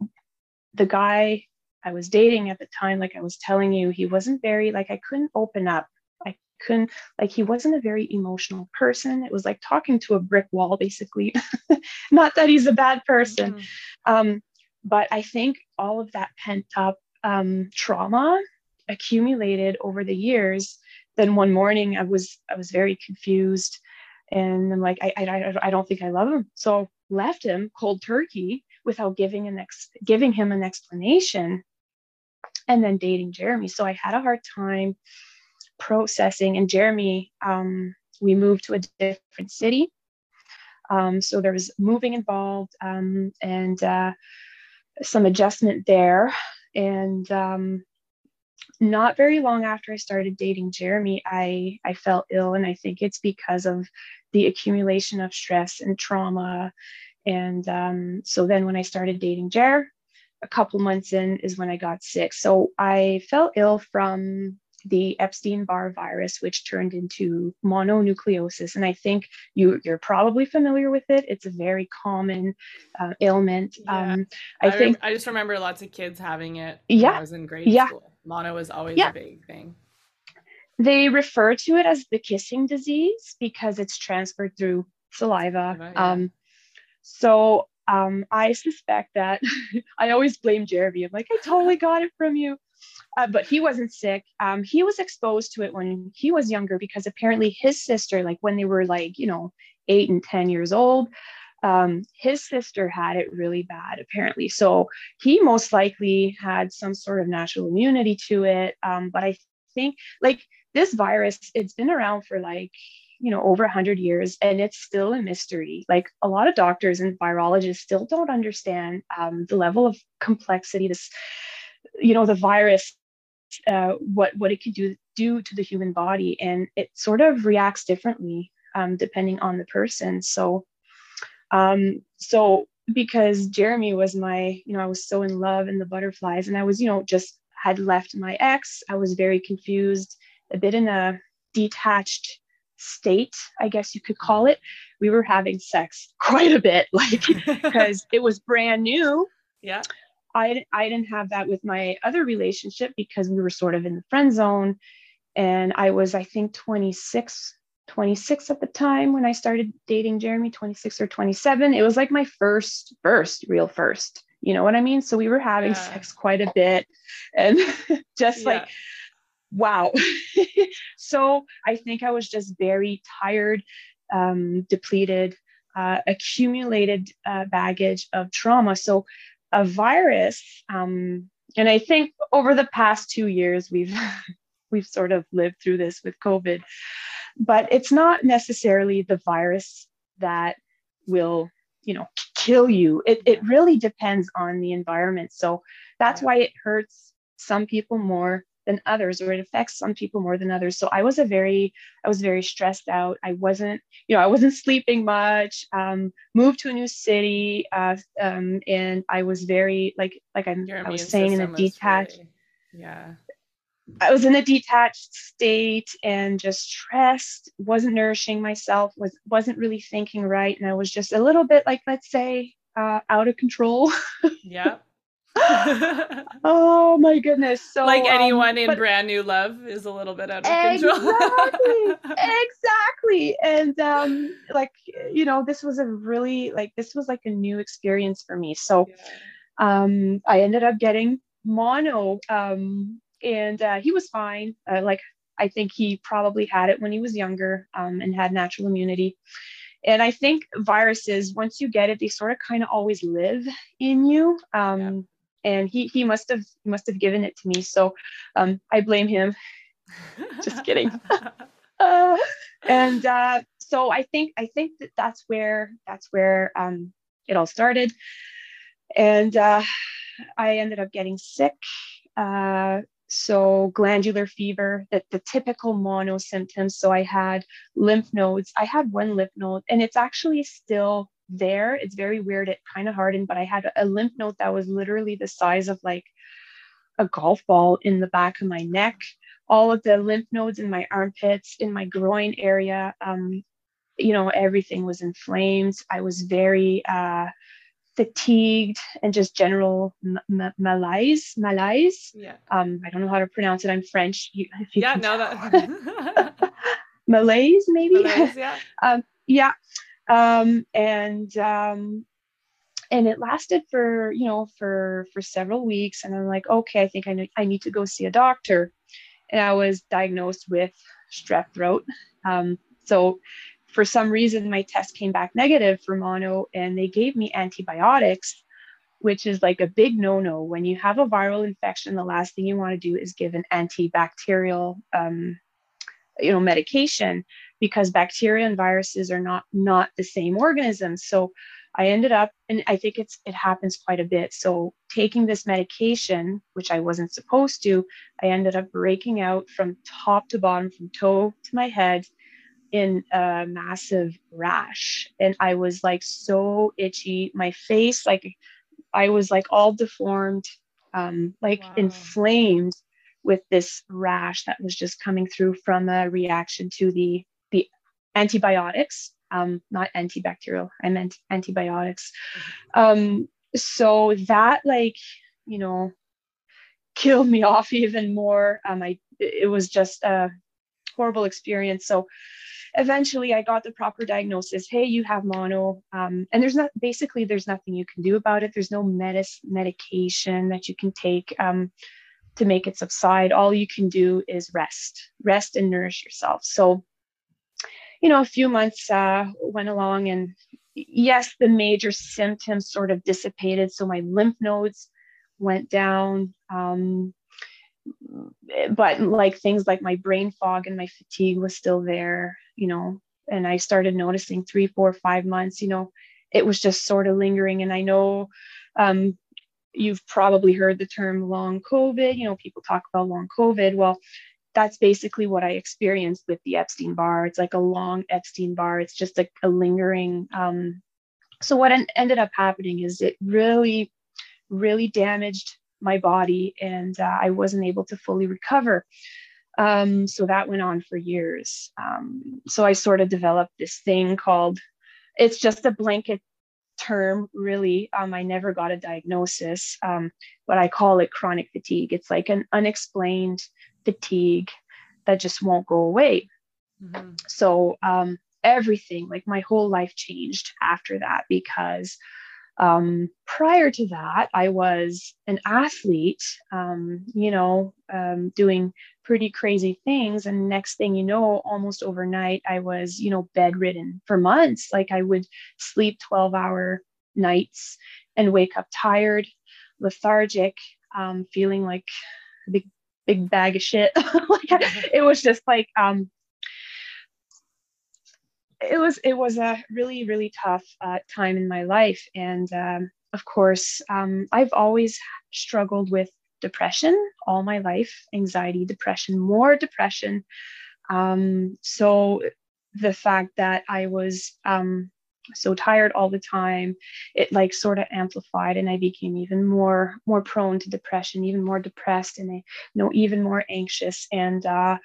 S2: the guy i was dating at the time like i was telling you he wasn't very like i couldn't open up. I couldn't like he wasn't a very emotional person. It was like talking to a brick wall basically. Not that he's a bad person mm-hmm. um, but i think all of that pent up um, trauma accumulated over the years then one morning i was i was very confused and i'm like i i, I don't think i love him so left him cold turkey without giving an ex- giving him an explanation and then dating jeremy so i had a hard time processing. And Jeremy, um, we moved to a different city. Um, so there was moving involved um, and uh, some adjustment there. And um, not very long after I started dating Jeremy, I, I felt ill. And I think it's because of the accumulation of stress and trauma. And um, so then when I started dating Jer, a couple months in is when I got sick. So I felt ill from the Epstein-Barr virus, which turned into mononucleosis. And I think you, you're probably familiar with it. It's a very common uh, ailment. Yeah. Um, I, I think
S1: I just remember lots of kids having it.
S2: Yeah,
S1: I was in grade
S2: yeah.
S1: school. Mono is always yeah. a big thing.
S2: They refer to it as the kissing disease because it's transferred through saliva. yeah. um, so um, I suspect that I always blame Jeremy. I'm like, I totally got it from you uh, but he wasn't sick. Um, he was exposed to it when he was younger because apparently his sister, like when they were like, you know, eight and 10 years old, um, his sister had it really bad, apparently. So he most likely had some sort of natural immunity to it. Um, but I think like this virus, it's been around for like, you know, over 100 years and it's still a mystery. Like a lot of doctors and virologists still don't understand um, the level of complexity this you know the virus uh, what what it can do do to the human body, and it sort of reacts differently um, depending on the person. So, um, so because Jeremy was my, you know, I was so in love in the butterflies, and I was, you know, just had left my ex. I was very confused, a bit in a detached state, I guess you could call it. We were having sex quite a bit, like because it was brand new.
S1: Yeah.
S2: I, I didn't have that with my other relationship because we were sort of in the friend zone. And I was, I think, 26 26 at the time when I started dating Jeremy, 26 or 27. It was like my first, first, real first. You know what I mean? So we were having yeah. sex quite a bit and just yeah. like, wow. so I think I was just very tired, um, depleted, uh, accumulated uh, baggage of trauma. So a virus, um, and I think over the past two years, we've we've sort of lived through this with COVID but it's not necessarily the virus that will you know kill you. It, it really depends on the environment. So that's why it hurts some people more than others or it affects some people more than others. So i was a very i was very stressed out. I wasn't you know i wasn't sleeping much um, moved to a new city uh, um, and i was very like like I'm, i was saying in a detached really,
S1: yeah
S2: I was in a detached state and just stressed, wasn't nourishing myself, was wasn't really thinking right, and I was just a little bit like, let's say, uh, out of control.
S1: yeah.
S2: oh my goodness! So
S1: like um, anyone um, in brand new love is a little bit out of
S2: control. Exactly, exactly. And um, like you know, this was a really like this was like a new experience for me. So, um, I ended up getting mono um and uh, he was fine. Uh, like I think he probably had it when he was younger um, and had natural immunity. And I think viruses, once you get it, they sort of kind of always live in you. Um, yeah. And he he must have must have given it to me, so um, I blame him. Just kidding. uh, and uh, so I think I think that that's where that's where um, it all started. And uh, I ended up getting sick uh, so glandular fever that the typical mono symptoms. So i had lymph nodes. I had one lymph node and it's actually still there. It's very weird. It kind of hardened but i had a lymph node that was literally the size of like a golf ball in the back of my neck. All of the lymph nodes in my armpits in my groin area um, you know everything was inflamed. I was very uh, fatigued and just general m- m- malaise malaise.
S1: Yeah.
S2: Um i don't know how to pronounce it. I'm french. You,
S1: you yeah no that
S2: malaise maybe?
S1: Malaise, yeah.
S2: Um yeah. Um and um and it lasted for you know for for several weeks. And i'm like okay i think i, know, I need to go see a doctor. And i was diagnosed with strep throat. Um so for some reason my test came back negative for mono and they gave me antibiotics which is like a big no-no. When you have a viral infection the last thing you want to do is give an antibacterial um, you know medication because bacteria and viruses are not not the same organisms so i ended up and i think it's it happens quite a bit. So taking this medication which i wasn't supposed to i ended up breaking out from top to bottom from toe to my head in a massive rash and I was like so itchy. My face, like I was like all deformed, um, like wow. inflamed with this rash that was just coming through from a reaction to the the antibiotics, um, not antibacterial. I meant antibiotics. Mm-hmm. Um, so that like you know killed me off even more. Um, I it was just a horrible experience. So eventually I got the proper diagnosis. Hey, you have mono. Um, and there's not basically there's nothing you can do about it. There's no medis- medication that you can take um, to make it subside. All you can do is rest, rest and nourish yourself. So, you know, a few months uh, went along, and yes, the major symptoms sort of dissipated. So my lymph nodes went down. Um, but like things like my brain fog and my fatigue was still there you know and i started noticing three four five months you know it was just sort of lingering. And i know um, you've probably heard the term long covid you know people talk about long covid. Well that's basically what i experienced with the epstein barr. It's like a long epstein barr. It's just a, a lingering um, so what en- ended up happening is it really really damaged my body and uh, I wasn't able to fully recover. Um, so that went on for years. Um, so I sort of developed this thing called, it's just a blanket term, really. Um, I never got a diagnosis, um, but I call it chronic fatigue. It's like an unexplained fatigue that just won't go away. Mm-hmm. So um, everything, like my whole life changed after that because um, prior to that, I was an athlete, um, you know, um, doing pretty crazy things. And next thing you know, almost overnight, I was, you know, bedridden for months. Like I would sleep 12 hour nights and wake up tired, lethargic, um, feeling like a big, big bag of shit. like it was just like, um, it was it was a really really tough uh, time in my life. And um, of course um, i've always struggled with depression all my life anxiety depression more depression. Um, so the fact that i was um, so tired all the time it like sort of amplified and i became even more more prone to depression even more depressed and I, you know even more anxious. And uh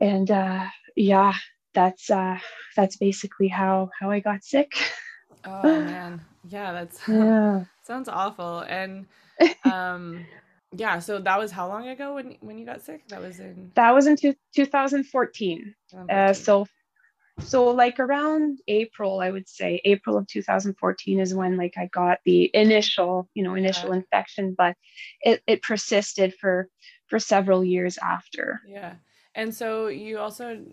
S2: and uh yeah that's uh that's basically how how I got sick.
S1: Oh man. Yeah, that's
S2: yeah.
S1: sounds awful. And um yeah, so that was how long ago when when you got sick? That was in
S2: That was in two, 2014. Uh, so so like around April, I would say April of 2014 is when like I got the initial, you know, initial yeah. infection, but it, it persisted for for several years after.
S1: Yeah. And so you also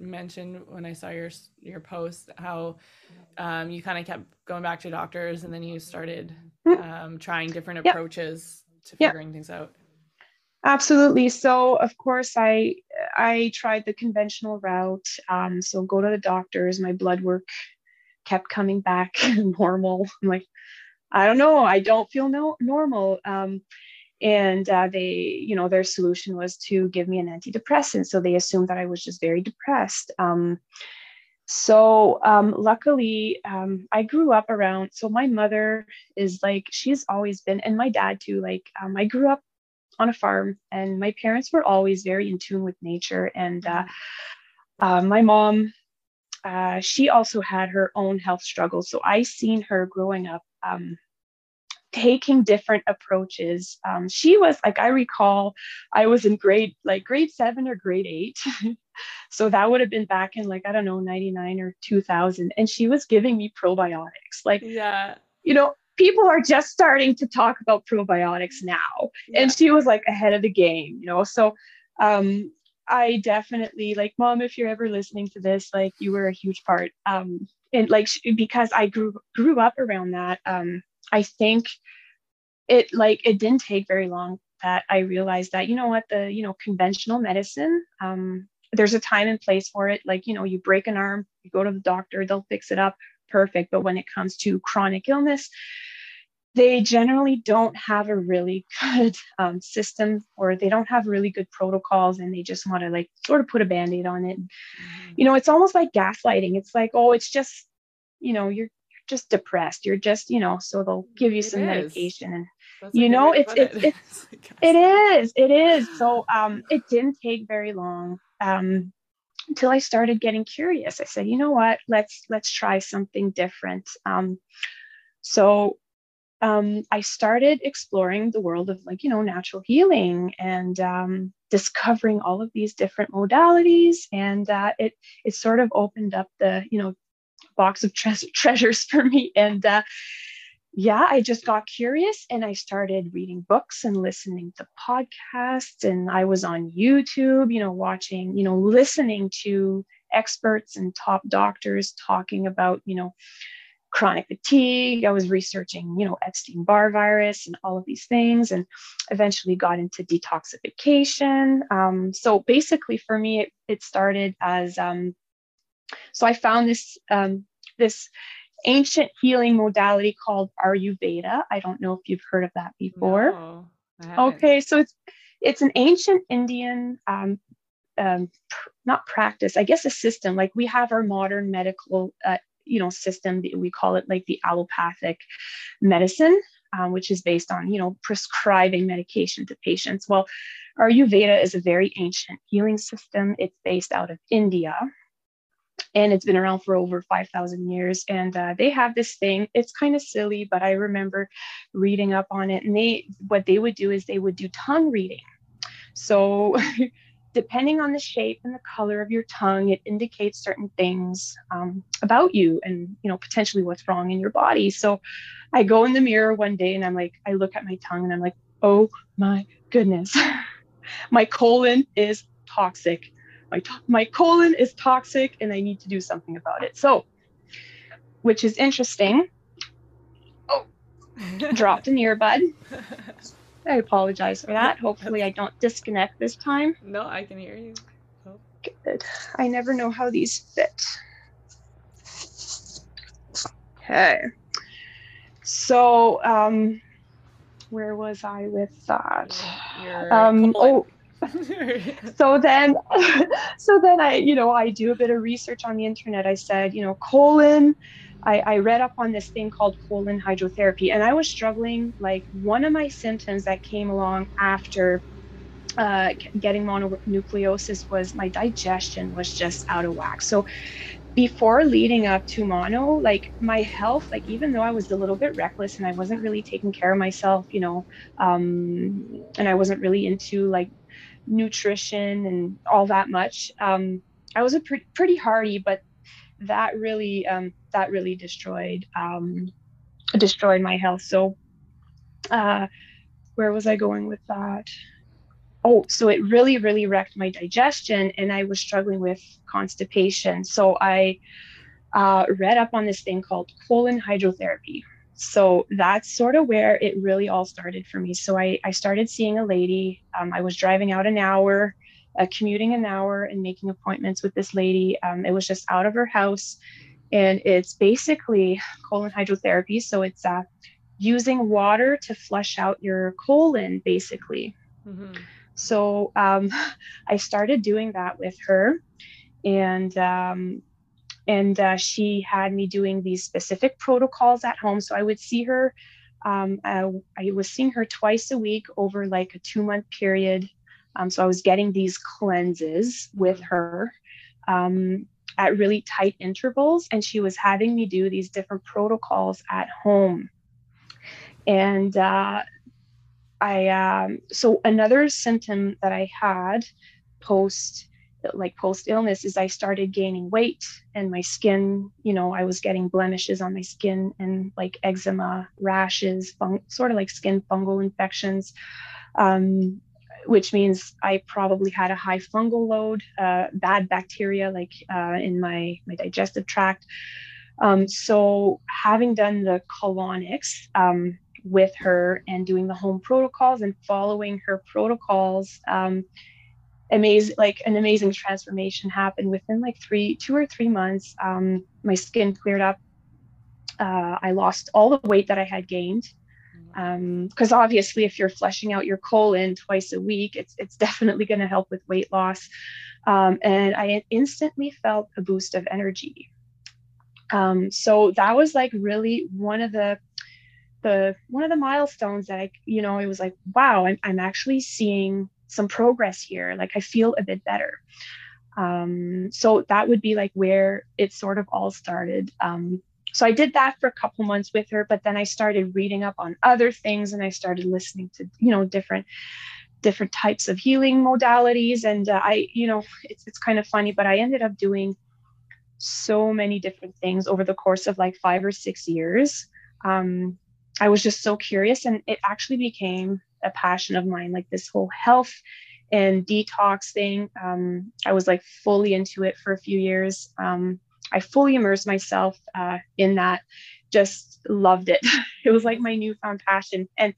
S1: mentioned when I saw your your post how um, you kind of kept going back to doctors and then you started mm. um, trying different approaches yep. to figuring yep. things out.
S2: Absolutely. So of course I I tried the conventional route. Um, so go to the doctors. My blood work kept coming back normal. I'm like, I don't know. I don't feel no normal. Um, and uh, they you know their solution was to give me an antidepressant so they assumed that i was just very depressed. Um, so um, luckily um, i grew up around so my mother is like she's always been and my dad too like um, i grew up on a farm and my parents were always very in tune with nature and uh, uh, my mom uh, she also had her own health struggles. So i seen her growing up um, taking different approaches. Um, she was like, I recall, I was in grade like grade seven or grade eight. so that would have been back in like, I don't know, 99 or 2000. And she was giving me probiotics. Like,
S1: yeah,
S2: you know, people are just starting to talk about probiotics now. Yeah. And she was like ahead of the game, you know. So um, I definitely like, mom, if you're ever listening to this, like you were a huge part. Um, and like because I grew grew up around that. Um, I think it like it didn't take very long that I realized that you know what the you know conventional medicine um, there's a time and place for it. Like you know you break an arm you go to the doctor they'll fix it up perfect. But when it comes to chronic illness they generally don't have a really good um, system or they don't have really good protocols and they just want to like sort of put a band-aid on it. Mm-hmm. you know it's almost like gaslighting. It's like oh it's just you know you're just depressed. You're just, you know, so they'll give you some medication and That's you know, it's it's it. it's it is, it is. So um it didn't take very long. Um until I started getting curious. I said, you know what, let's let's try something different. Um so um, I started exploring the world of like, you know, natural healing and um, discovering all of these different modalities. And uh, it, it sort of opened up the, you know, box of tre- treasures for me. And uh, yeah, I just got curious and I started reading books and listening to podcasts. And I was on YouTube, you know, watching, you know, listening to experts and top doctors talking about, you know, chronic fatigue. I was researching, you know, Epstein Barr virus and all of these things, and eventually got into detoxification. Um, so basically, for me, it, it started as um, so I found this um, this ancient healing modality called Ayurveda. I don't know if you've heard of that before.
S1: No,
S2: okay, so it's it's an ancient Indian um, um, pr- not practice, I guess a system. Like we have our modern medical, uh, you know, system. We call it like the allopathic medicine, um, which is based on you know prescribing medication to patients. Well, Ayurveda is a very ancient healing system. It's based out of India and it's been around for over 5000 years and uh, they have this thing it's kind of silly but i remember reading up on it and they what they would do is they would do tongue reading so depending on the shape and the color of your tongue, it indicates certain things um, about you and you know potentially what's wrong in your body. So I go in the mirror one day and I'm like, I look at my tongue and I'm like, oh my goodness, my colon is toxic. My, to- my colon is toxic and I need to do something about it. So, which is interesting. Oh, dropped an earbud. I apologize for that. Hopefully, I don't disconnect this time.
S1: No, I can hear you. Oh.
S2: Good. I never know how these fit. Okay. So, um, where was I with that? Um, oh, so then, so then I, you know, I do a bit of research on the internet. I said, you know, colon. I, I read up on this thing called colon hydrotherapy, and I was struggling. Like one of my symptoms that came along after uh, getting mononucleosis was my digestion was just out of whack. So before leading up to mono, like my health, like even though I was a little bit reckless and I wasn't really taking care of myself, you know, um, and I wasn't really into like nutrition and all that much, um, I was a pre- pretty hardy, but that really, um, that really destroyed, um, destroyed my health. So, uh, where was I going with that? oh, so it really, really wrecked my digestion, and I was struggling with constipation. So I uh, read up on this thing called colon hydrotherapy. So that's sort of where it really all started for me. So I, I started seeing a lady. Um, I was driving out an hour, uh, commuting an hour, and making appointments with this lady. Um, it was just out of her house. And it's basically colon hydrotherapy. So it's uh, using water to flush out your colon, basically. Mm-hmm. So um, I started doing that with her, and um, and uh, she had me doing these specific protocols at home. So I would see her. Um, I, I, was seeing her twice a week over like a two month period. Um, so I was getting these cleanses with her um, at really tight intervals, and she was having me do these different protocols at home. And uh, I um, so another symptom that I had post like post illness is I started gaining weight and my skin, you know, I was getting blemishes on my skin and like eczema, rashes, fun- sort of like skin fungal infections, um, which means I probably had a high fungal load, uh, bad bacteria like uh, in my my digestive tract. Um, so having done the colonics, um, with her and doing the home protocols and following her protocols um, amazing like an amazing transformation happened within like three two or three months um, my skin cleared up. Uh, i lost all the weight that i had gained. Because um, obviously if you're flushing out your colon twice a week it's, it's definitely going to help with weight loss. Um, and i instantly felt a boost of energy. Um, so that was like really one of the the one of the milestones that I, you know, it was like, wow, I'm, I'm actually seeing some progress here. Like I feel a bit better. Um, so that would be like where it sort of all started. Um, so I did that for a couple months with her, but then I started reading up on other things and I started listening to, you know, different different types of healing modalities. And uh, I, you know, it's it's kind of funny, but I ended up doing so many different things over the course of like five or six years. Um, I was just so curious and it actually became a passion of mine, like this whole health and detox thing. Um, I was like fully into it for a few years. Um, I fully immersed myself uh, in that, just loved it. it was like my newfound passion. And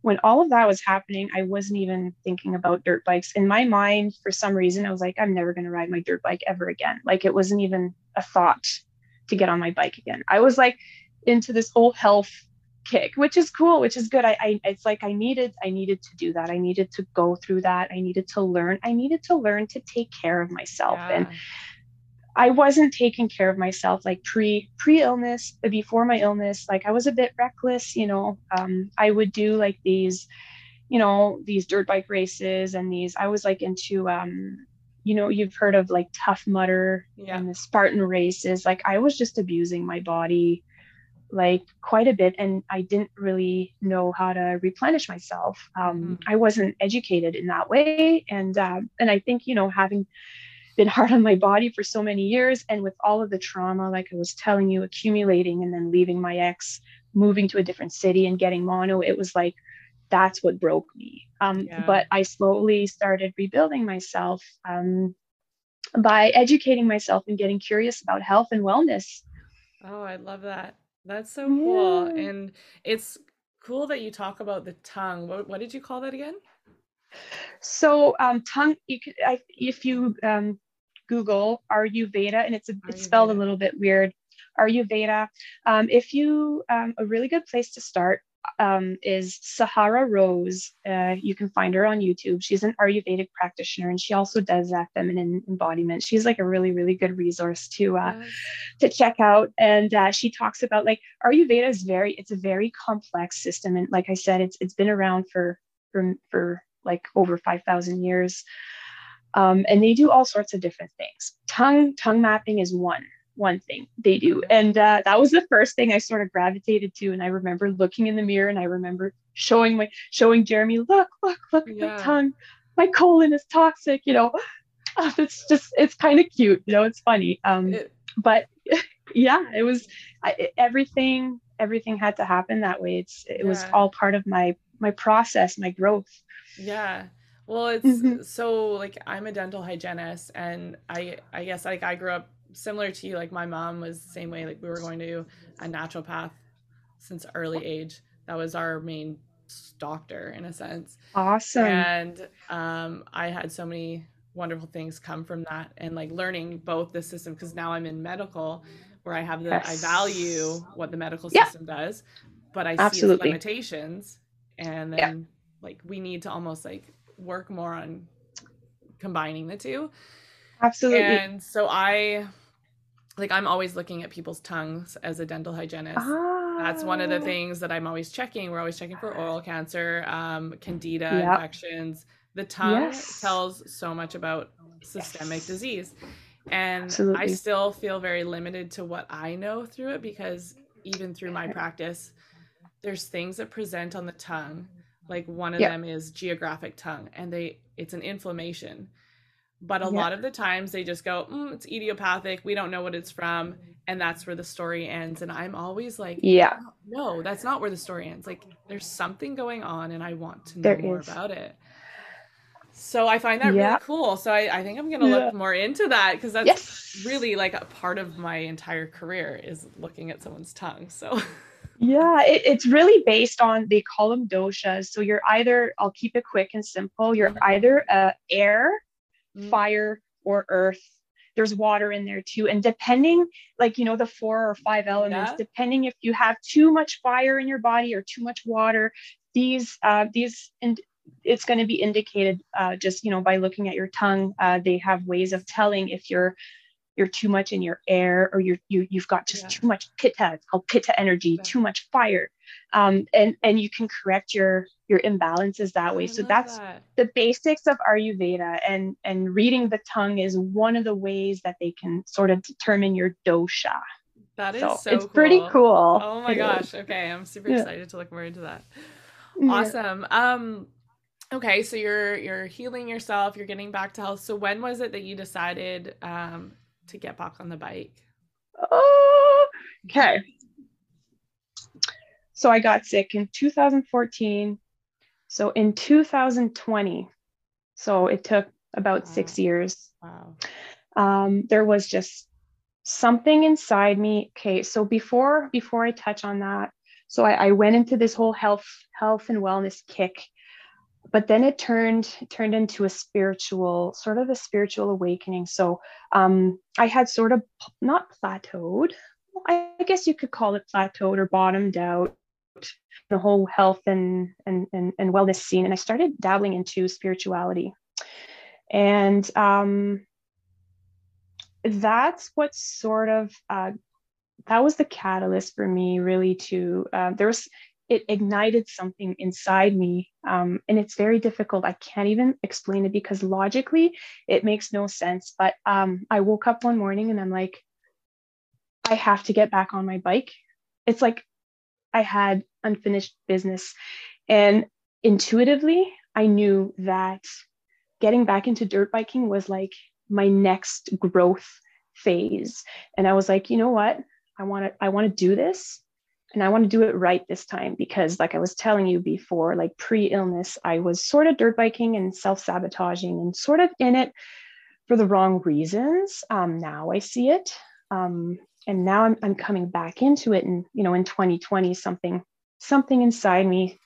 S2: when all of that was happening, I wasn't even thinking about dirt bikes. In my mind, for some reason, I was like, I'm never going to ride my dirt bike ever again. Like it wasn't even a thought to get on my bike again. I was like into this whole health kick which is cool which is good. I, I it's like i needed i needed to do that. I needed to go through that. I needed to learn i needed to learn to take care of myself. Yeah. and i wasn't taking care of myself like pre pre illness before my illness like i was a bit reckless you know um, i would do like these you know these dirt bike races and these i was like into um you know you've heard of like Tough Mudder yeah. and the spartan races. Like i was just abusing my body like quite a bit and i didn't really know how to replenish myself um, mm-hmm. i wasn't educated in that way and uh, and i think you know having been hard on my body for so many years and with all of the trauma like i was telling you accumulating and then leaving my ex moving to a different city and getting mono it was like that's what broke me um, yeah. but i slowly started rebuilding myself um, by educating myself and getting curious about health and wellness
S1: oh i love that that's so cool and it's cool that you talk about the tongue what, what did you call that again
S2: so um, tongue, you could, I, if you um, Google Ayurveda, and it's a, it's spelled a little bit weird. Ayurveda. Um, if you um, a really good place to start um, is Sahara Rose. Uh, you can find her on YouTube. She's an Ayurvedic practitioner, and she also does that feminine embodiment. She's like a really, really good resource to uh, to check out. And uh, she talks about like Ayurveda is very, it's a very complex system, and like I said, it's it's been around for for for like over 5,000 years. Um, and they do all sorts of different things. Tongue tongue mapping is one one thing they do, and uh, that was the first thing I sort of gravitated to. And I remember looking in the mirror, and I remember showing my showing Jeremy, look, look, look at yeah. my tongue, my colon is toxic. You know, it's just it's kind of cute. You know, it's funny. Um, it, but yeah, it was I, everything. Everything had to happen that way. It's it yeah. was all part of my my process, my growth.
S1: Yeah. Well, it's mm-hmm. so like I'm a dental hygienist and I I guess like I grew up similar to you like my mom was the same way like we were going to a naturopath since early age. That was our main doctor in a sense.
S2: Awesome.
S1: And um I had so many wonderful things come from that and like learning both the system because now I'm in medical where I have the yes. I value what the medical system yeah. does, but I Absolutely. see limitations and then yeah. like we need to almost like work more on combining the two.
S2: Absolutely.
S1: And so I like I'm always looking at people's tongues as a dental hygienist. Ah. That's one of the ah. things that I'm always checking. We're always checking for oral cancer, um, candida yep. infections. The tongue yes. tells so much about systemic yes. disease. And Absolutely. I still feel very limited to what I know through it because even through my practice, there's things that present on the tongue like one of yeah. them is geographic tongue and they it's an inflammation but a yeah. lot of the times they just go mm, it's idiopathic we don't know what it's from and that's where the story ends and i'm always like
S2: yeah
S1: no that's not where the story ends like there's something going on and i want to know there more is. about it so i find that yeah. really cool so I, I think i'm gonna look more into that because that's yes. really like a part of my entire career is looking at someone's tongue so
S2: Yeah, it, it's really based on they call them doshas. So you're either I'll keep it quick and simple. You're either air. Fire, or earth. There's water in there too, and depending, like you know, the four or five elements, yeah. depending if you have too much fire in your body or too much water, these uh, these and it's going to be indicated uh, just you know by looking at your tongue. Uh, they have ways of telling if you're you're too much in your air or you're you, you've got just yeah. too much pitta it's called pitta energy too much fire um, and and you can correct your your imbalances that way so that's that. the basics of ayurveda and and reading the tongue is one of the ways that they can sort of determine your dosha
S1: that is so, so
S2: it's
S1: cool.
S2: pretty cool
S1: oh my it gosh is. okay i'm super yeah. excited to look more into that awesome yeah. um okay so you're you're healing yourself you're getting back to health so when was it that you decided um to get back on the bike?
S2: Oh, okay. So I got sick in 2014. So in 2020, so it took about wow. six years. Wow. Um, there was just something inside me. Okay, so before before I touch on that, so I, I went into this whole health health and wellness kick but then it turned turned into a spiritual sort of a spiritual awakening so um, i had sort of not plateaued I, guess you could call it plateaued or bottomed out the whole health and, and and and wellness scene and i started dabbling into spirituality and um, that's what sort of uh, that was the catalyst for me really to uh, there was it ignited something inside me. Um, and it's very difficult. I can't even explain it because logically it makes no sense. But um, I woke up one morning and I'm like, I have to get back on my bike. it's like I had unfinished business. And intuitively, I knew that getting back into dirt biking was like my next growth phase. And I was like, you know what? I want to I want to do this and I want to do it right this time because like I was telling you before, like pre-illness, I was sort of dirt biking and self-sabotaging and sort of in it for the wrong reasons. Um, now I see it. Um, and now I'm, I'm coming back into it. And, you know, in 2020, something, something inside me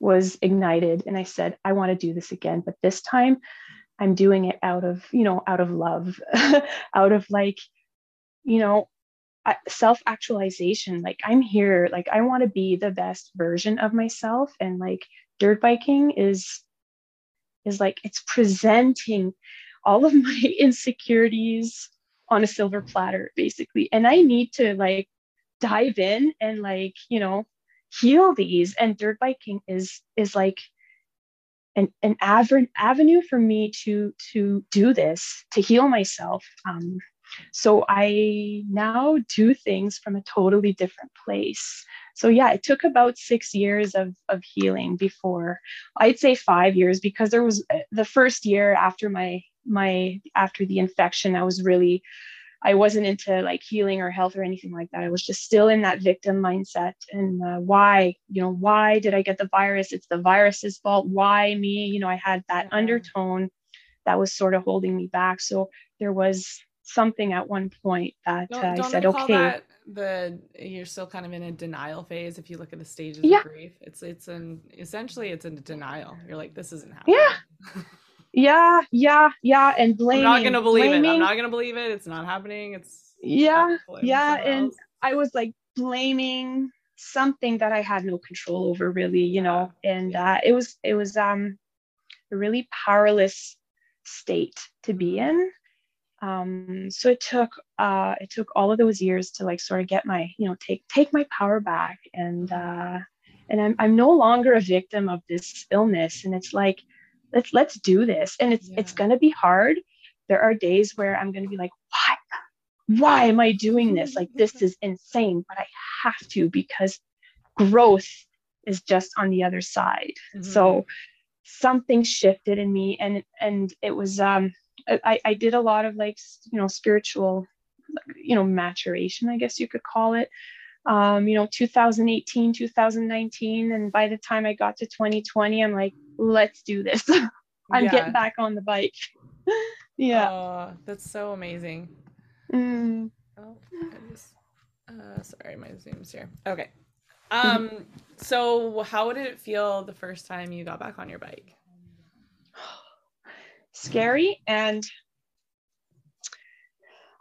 S2: was ignited. And I said, I want to do this again, but this time I'm doing it out of, you know, out of love, out of like, you know, self actualization. Like I'm here, like I want to be the best version of myself. And like dirt biking is, is like, it's presenting all of my insecurities on a silver platter basically. And i need to like dive in and like you know heal these. And dirt biking is is like an, an av- avenue for me to to do this to heal myself. Um, so i now do things from a totally different place. So yeah it took about six years of of healing before i'd say five years because there was uh, the first year after my my after the infection i was really i wasn't into like healing or health or anything like that. I was just still in that victim mindset and uh, why you know why did i get the virus? It's the virus's fault. Why me? You know i had that undertone that was sort of holding me back. So there was something at one point that don't, uh, don't i said okay.
S1: the you're still kind of in a denial phase if you look at the stages
S2: yeah.
S1: of grief. It's it's an essentially it's a denial. You're like this isn't happening.
S2: yeah yeah yeah yeah and blaming
S1: i'm not gonna believe blaming. it. I'm not gonna believe it. It's not happening. It's
S2: yeah yeah and i was like blaming something that i had no control over really you know and uh, it was it was um a really powerless state to be mm-hmm. in. Um so it took uh it took all of those years to like sort of get my you know take take my power back and uh and i'm, I'm no longer a victim of this illness and it's like let's let's do this. And it's yeah. it's going to be hard. There are days where i'm going to be like why why am i doing this? Like this is insane but i have to because growth is just on the other side. Mm-hmm. so something shifted in me and and it was um I, I did a lot of like you know spiritual you know maturation i guess you could call it um, you know 2018 2019 and by the time i got to 2020 i'm like let's do this. I'm yeah. getting back on the bike. yeah.
S1: Oh, that's so amazing.
S2: Mm.
S1: Oh, just, uh, sorry, my Zoom's here. Okay. Um, so how did it feel the first time you got back on your bike?
S2: Scary and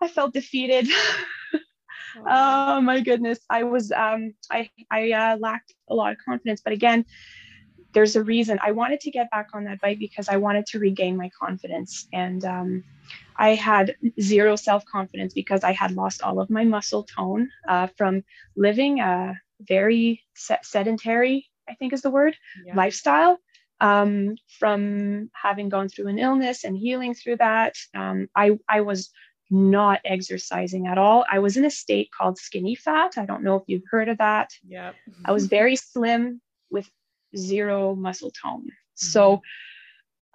S2: I felt defeated. oh my goodness. I was um I I uh, lacked a lot of confidence, but again, there's a reason I wanted to get back on that bike because I wanted to regain my confidence. And um, I had zero self confidence because I had lost all of my muscle tone uh, from living a very sedentary, I think is the word, yeah. lifestyle. Um, from having gone through an illness and healing through that, um, I, I was not exercising at all. I was in a state called skinny fat. I don't know if you've heard of that.
S1: Yeah.
S2: I was very slim with zero muscle tone. Mm-hmm. So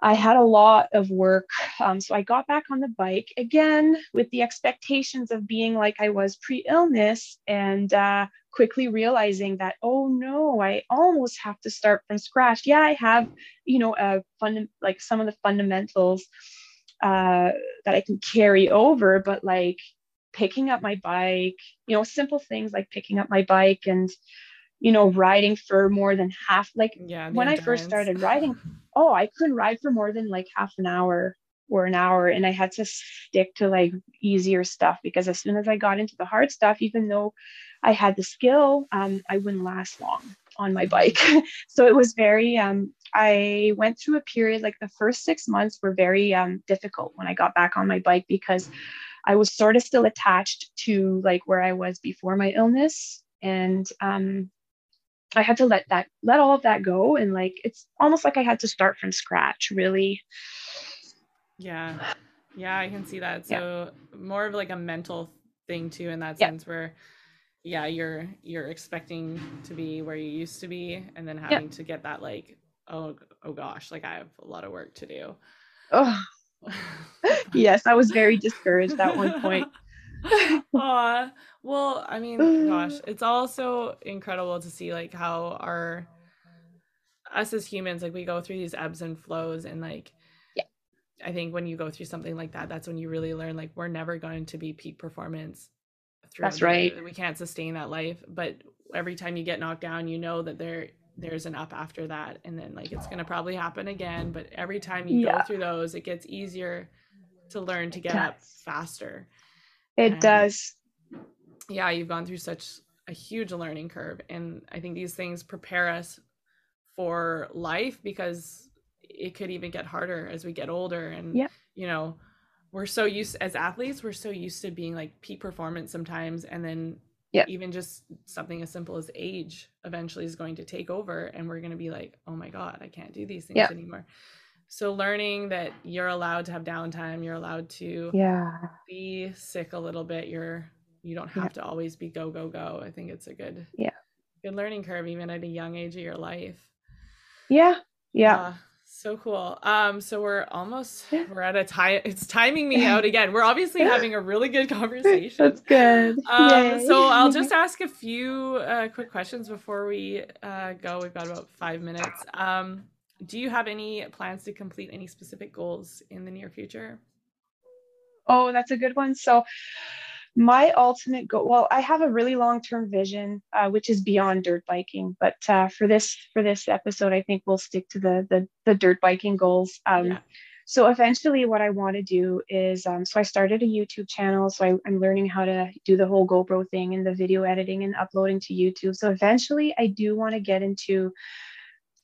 S2: I had a lot of work. Um, so I got back on the bike again with the expectations of being like I was pre illness and uh, quickly realizing that, oh no, I almost have to start from scratch. Yeah, I have, you know, a fund- like some of the fundamentals uh, that I can carry over, but like picking up my bike, you know, simple things like picking up my bike and you know, riding for more than half. Like yeah, when. I first started riding, oh, I couldn't ride for more than like half an hour or an hour. And I had to stick to like easier stuff because as soon as I got into the hard stuff, even though I had the skill, um, I wouldn't last long on my bike. so it was very, um, I went through a period like the first six months were very um, difficult when I got back on my bike because I was sort of still attached to like where I was before my illness. And um, I had to let that let all of that go and like it's almost like I had to start from scratch really.
S1: Yeah. Yeah, I can see that. So yeah. more of like a mental thing too in that yeah. sense where yeah, you're you're expecting to be where you used to be and then having to get that like, oh oh gosh, like I have a lot of work to do.
S2: Oh yes, I was very discouraged at one point.
S1: Aw. Well, I mean, gosh, it's also incredible to see like how our us as humans, like we go through these ebbs and flows and like
S2: yeah.
S1: I think when you go through something like that, that's when you really learn like we're never going to be peak performance
S2: that's right.
S1: We can't sustain that life, but every time you get knocked down, you know that there there's an up after that and then like it's going to probably happen again, but every time you yeah. go through those, it gets easier to learn to get up faster.
S2: It and does.
S1: Yeah, you've gone through such a huge learning curve and I think these things prepare us for life because it could even get harder as we get older and
S2: yeah.
S1: you know we're so used as athletes we're so used to being like peak performance sometimes and then
S2: yeah.
S1: even just something as simple as age eventually is going to take over and we're going to be like oh my god i can't do these things yeah. anymore so learning that you're allowed to have downtime you're allowed to
S2: yeah
S1: be sick a little bit you're you don't have yeah. to always be go go go i think it's a good
S2: yeah
S1: good learning curve even at a young age of your life
S2: yeah yeah uh,
S1: so cool. Um, so we're almost we're at a time. It's timing me out again. We're obviously having a really good conversation.
S2: That's good.
S1: Um, so I'll just ask a few uh, quick questions before we uh, go. We've got about five minutes. Um, do you have any plans to complete any specific goals in the near future?
S2: Oh, that's a good one. So my ultimate goal well i have a really long term vision uh, which is beyond dirt biking but uh, for this for this episode i think we'll stick to the the, the dirt biking goals um, yeah. so eventually what i want to do is um, so i started a youtube channel so I, i'm learning how to do the whole gopro thing and the video editing and uploading to youtube so eventually i do want to get into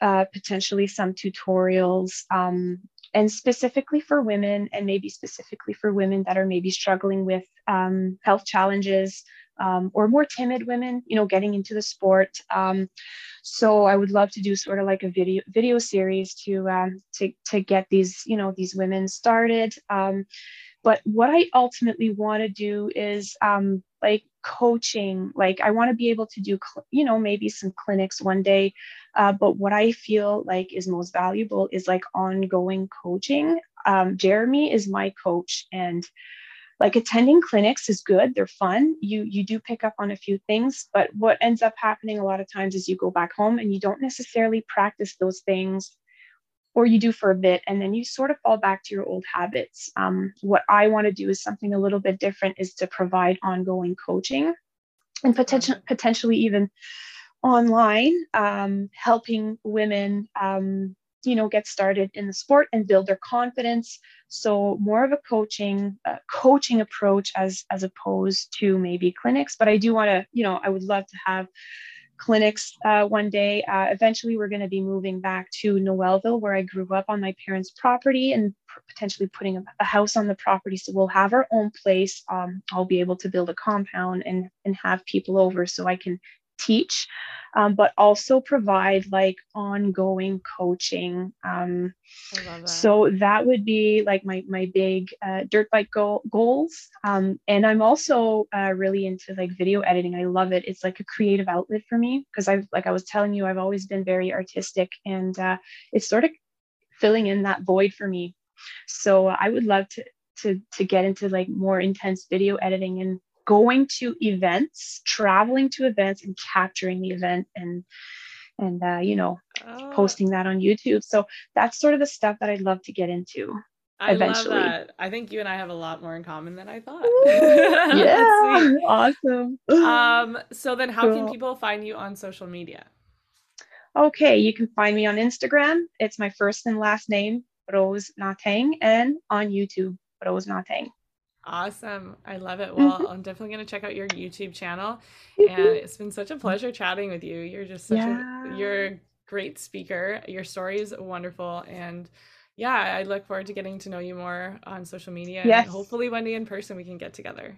S2: uh, potentially some tutorials um, and specifically for women and maybe specifically for women that are maybe struggling with um, health challenges um, or more timid women you know getting into the sport um, so i would love to do sort of like a video video series to um, to to get these you know these women started um, but what i ultimately want to do is um, like coaching like i want to be able to do you know maybe some clinics one day uh, but what i feel like is most valuable is like ongoing coaching. Um, jeremy is my coach and like attending clinics is good they're fun. You you do pick up on a few things but what ends up happening a lot of times is you go back home and you don't necessarily practice those things or you do for a bit and then you sort of fall back to your old habits. Um, what i want to do is something a little bit different is to provide ongoing coaching and potential, potentially even online um, helping women um, you know get started in the sport and build their confidence. So more of a coaching uh, coaching approach as as opposed to maybe clinics but i do want to you know i would love to have clinics uh, one day. Uh, eventually, we're going to be moving back to Noelville, where I grew up on my parents' property, and potentially putting a, a, house on the property. So we'll have our own place. Um, I'll be able to build a compound and and have people over, so I can teach, um, but also provide like ongoing coaching. Um, that. So that would be like my my big uh, dirt bike goal, goals. Um, and I'm also uh, really into like video editing. I love it. It's like a creative outlet for me because I've like I was telling you, I've always been very artistic, and uh, it's sort of filling in that void for me. So I would love to to to get into like more intense video editing and going to events, traveling to events and capturing the event and and uh, you know oh. posting that on YouTube. So that's sort of the stuff that I'd love to get into.
S1: I eventually. love that. I think you and I have a lot more in common than I thought.
S2: yeah, awesome.
S1: Um, so then, how cool. can people find you on social media?
S2: Okay, you can find me on Instagram. It's my first and last name, Rose Lantaigne, and on YouTube, Rose Lantaigne.
S1: Awesome. I love it. Well. I'm definitely going to check out your YouTube channel. And it's been such a pleasure chatting with you. You're just such yeah. a you're a great speaker. Your story is wonderful and yeah, I look forward to getting to know you more on social media
S2: yes.
S1: and hopefully one day in person we can get together.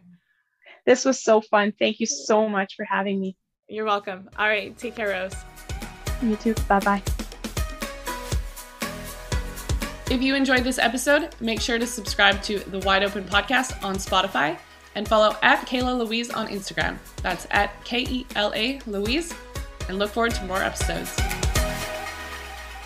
S2: This was so fun. Thank you so much for having me.
S1: You're welcome. All right, take care, Rose.
S2: You too. Bye-bye.
S1: If you enjoyed this episode, make sure to subscribe to the Wide Open Podcast on Spotify, and follow at Kela Louise on Instagram. That's at K E L A Louise, and look forward to more episodes.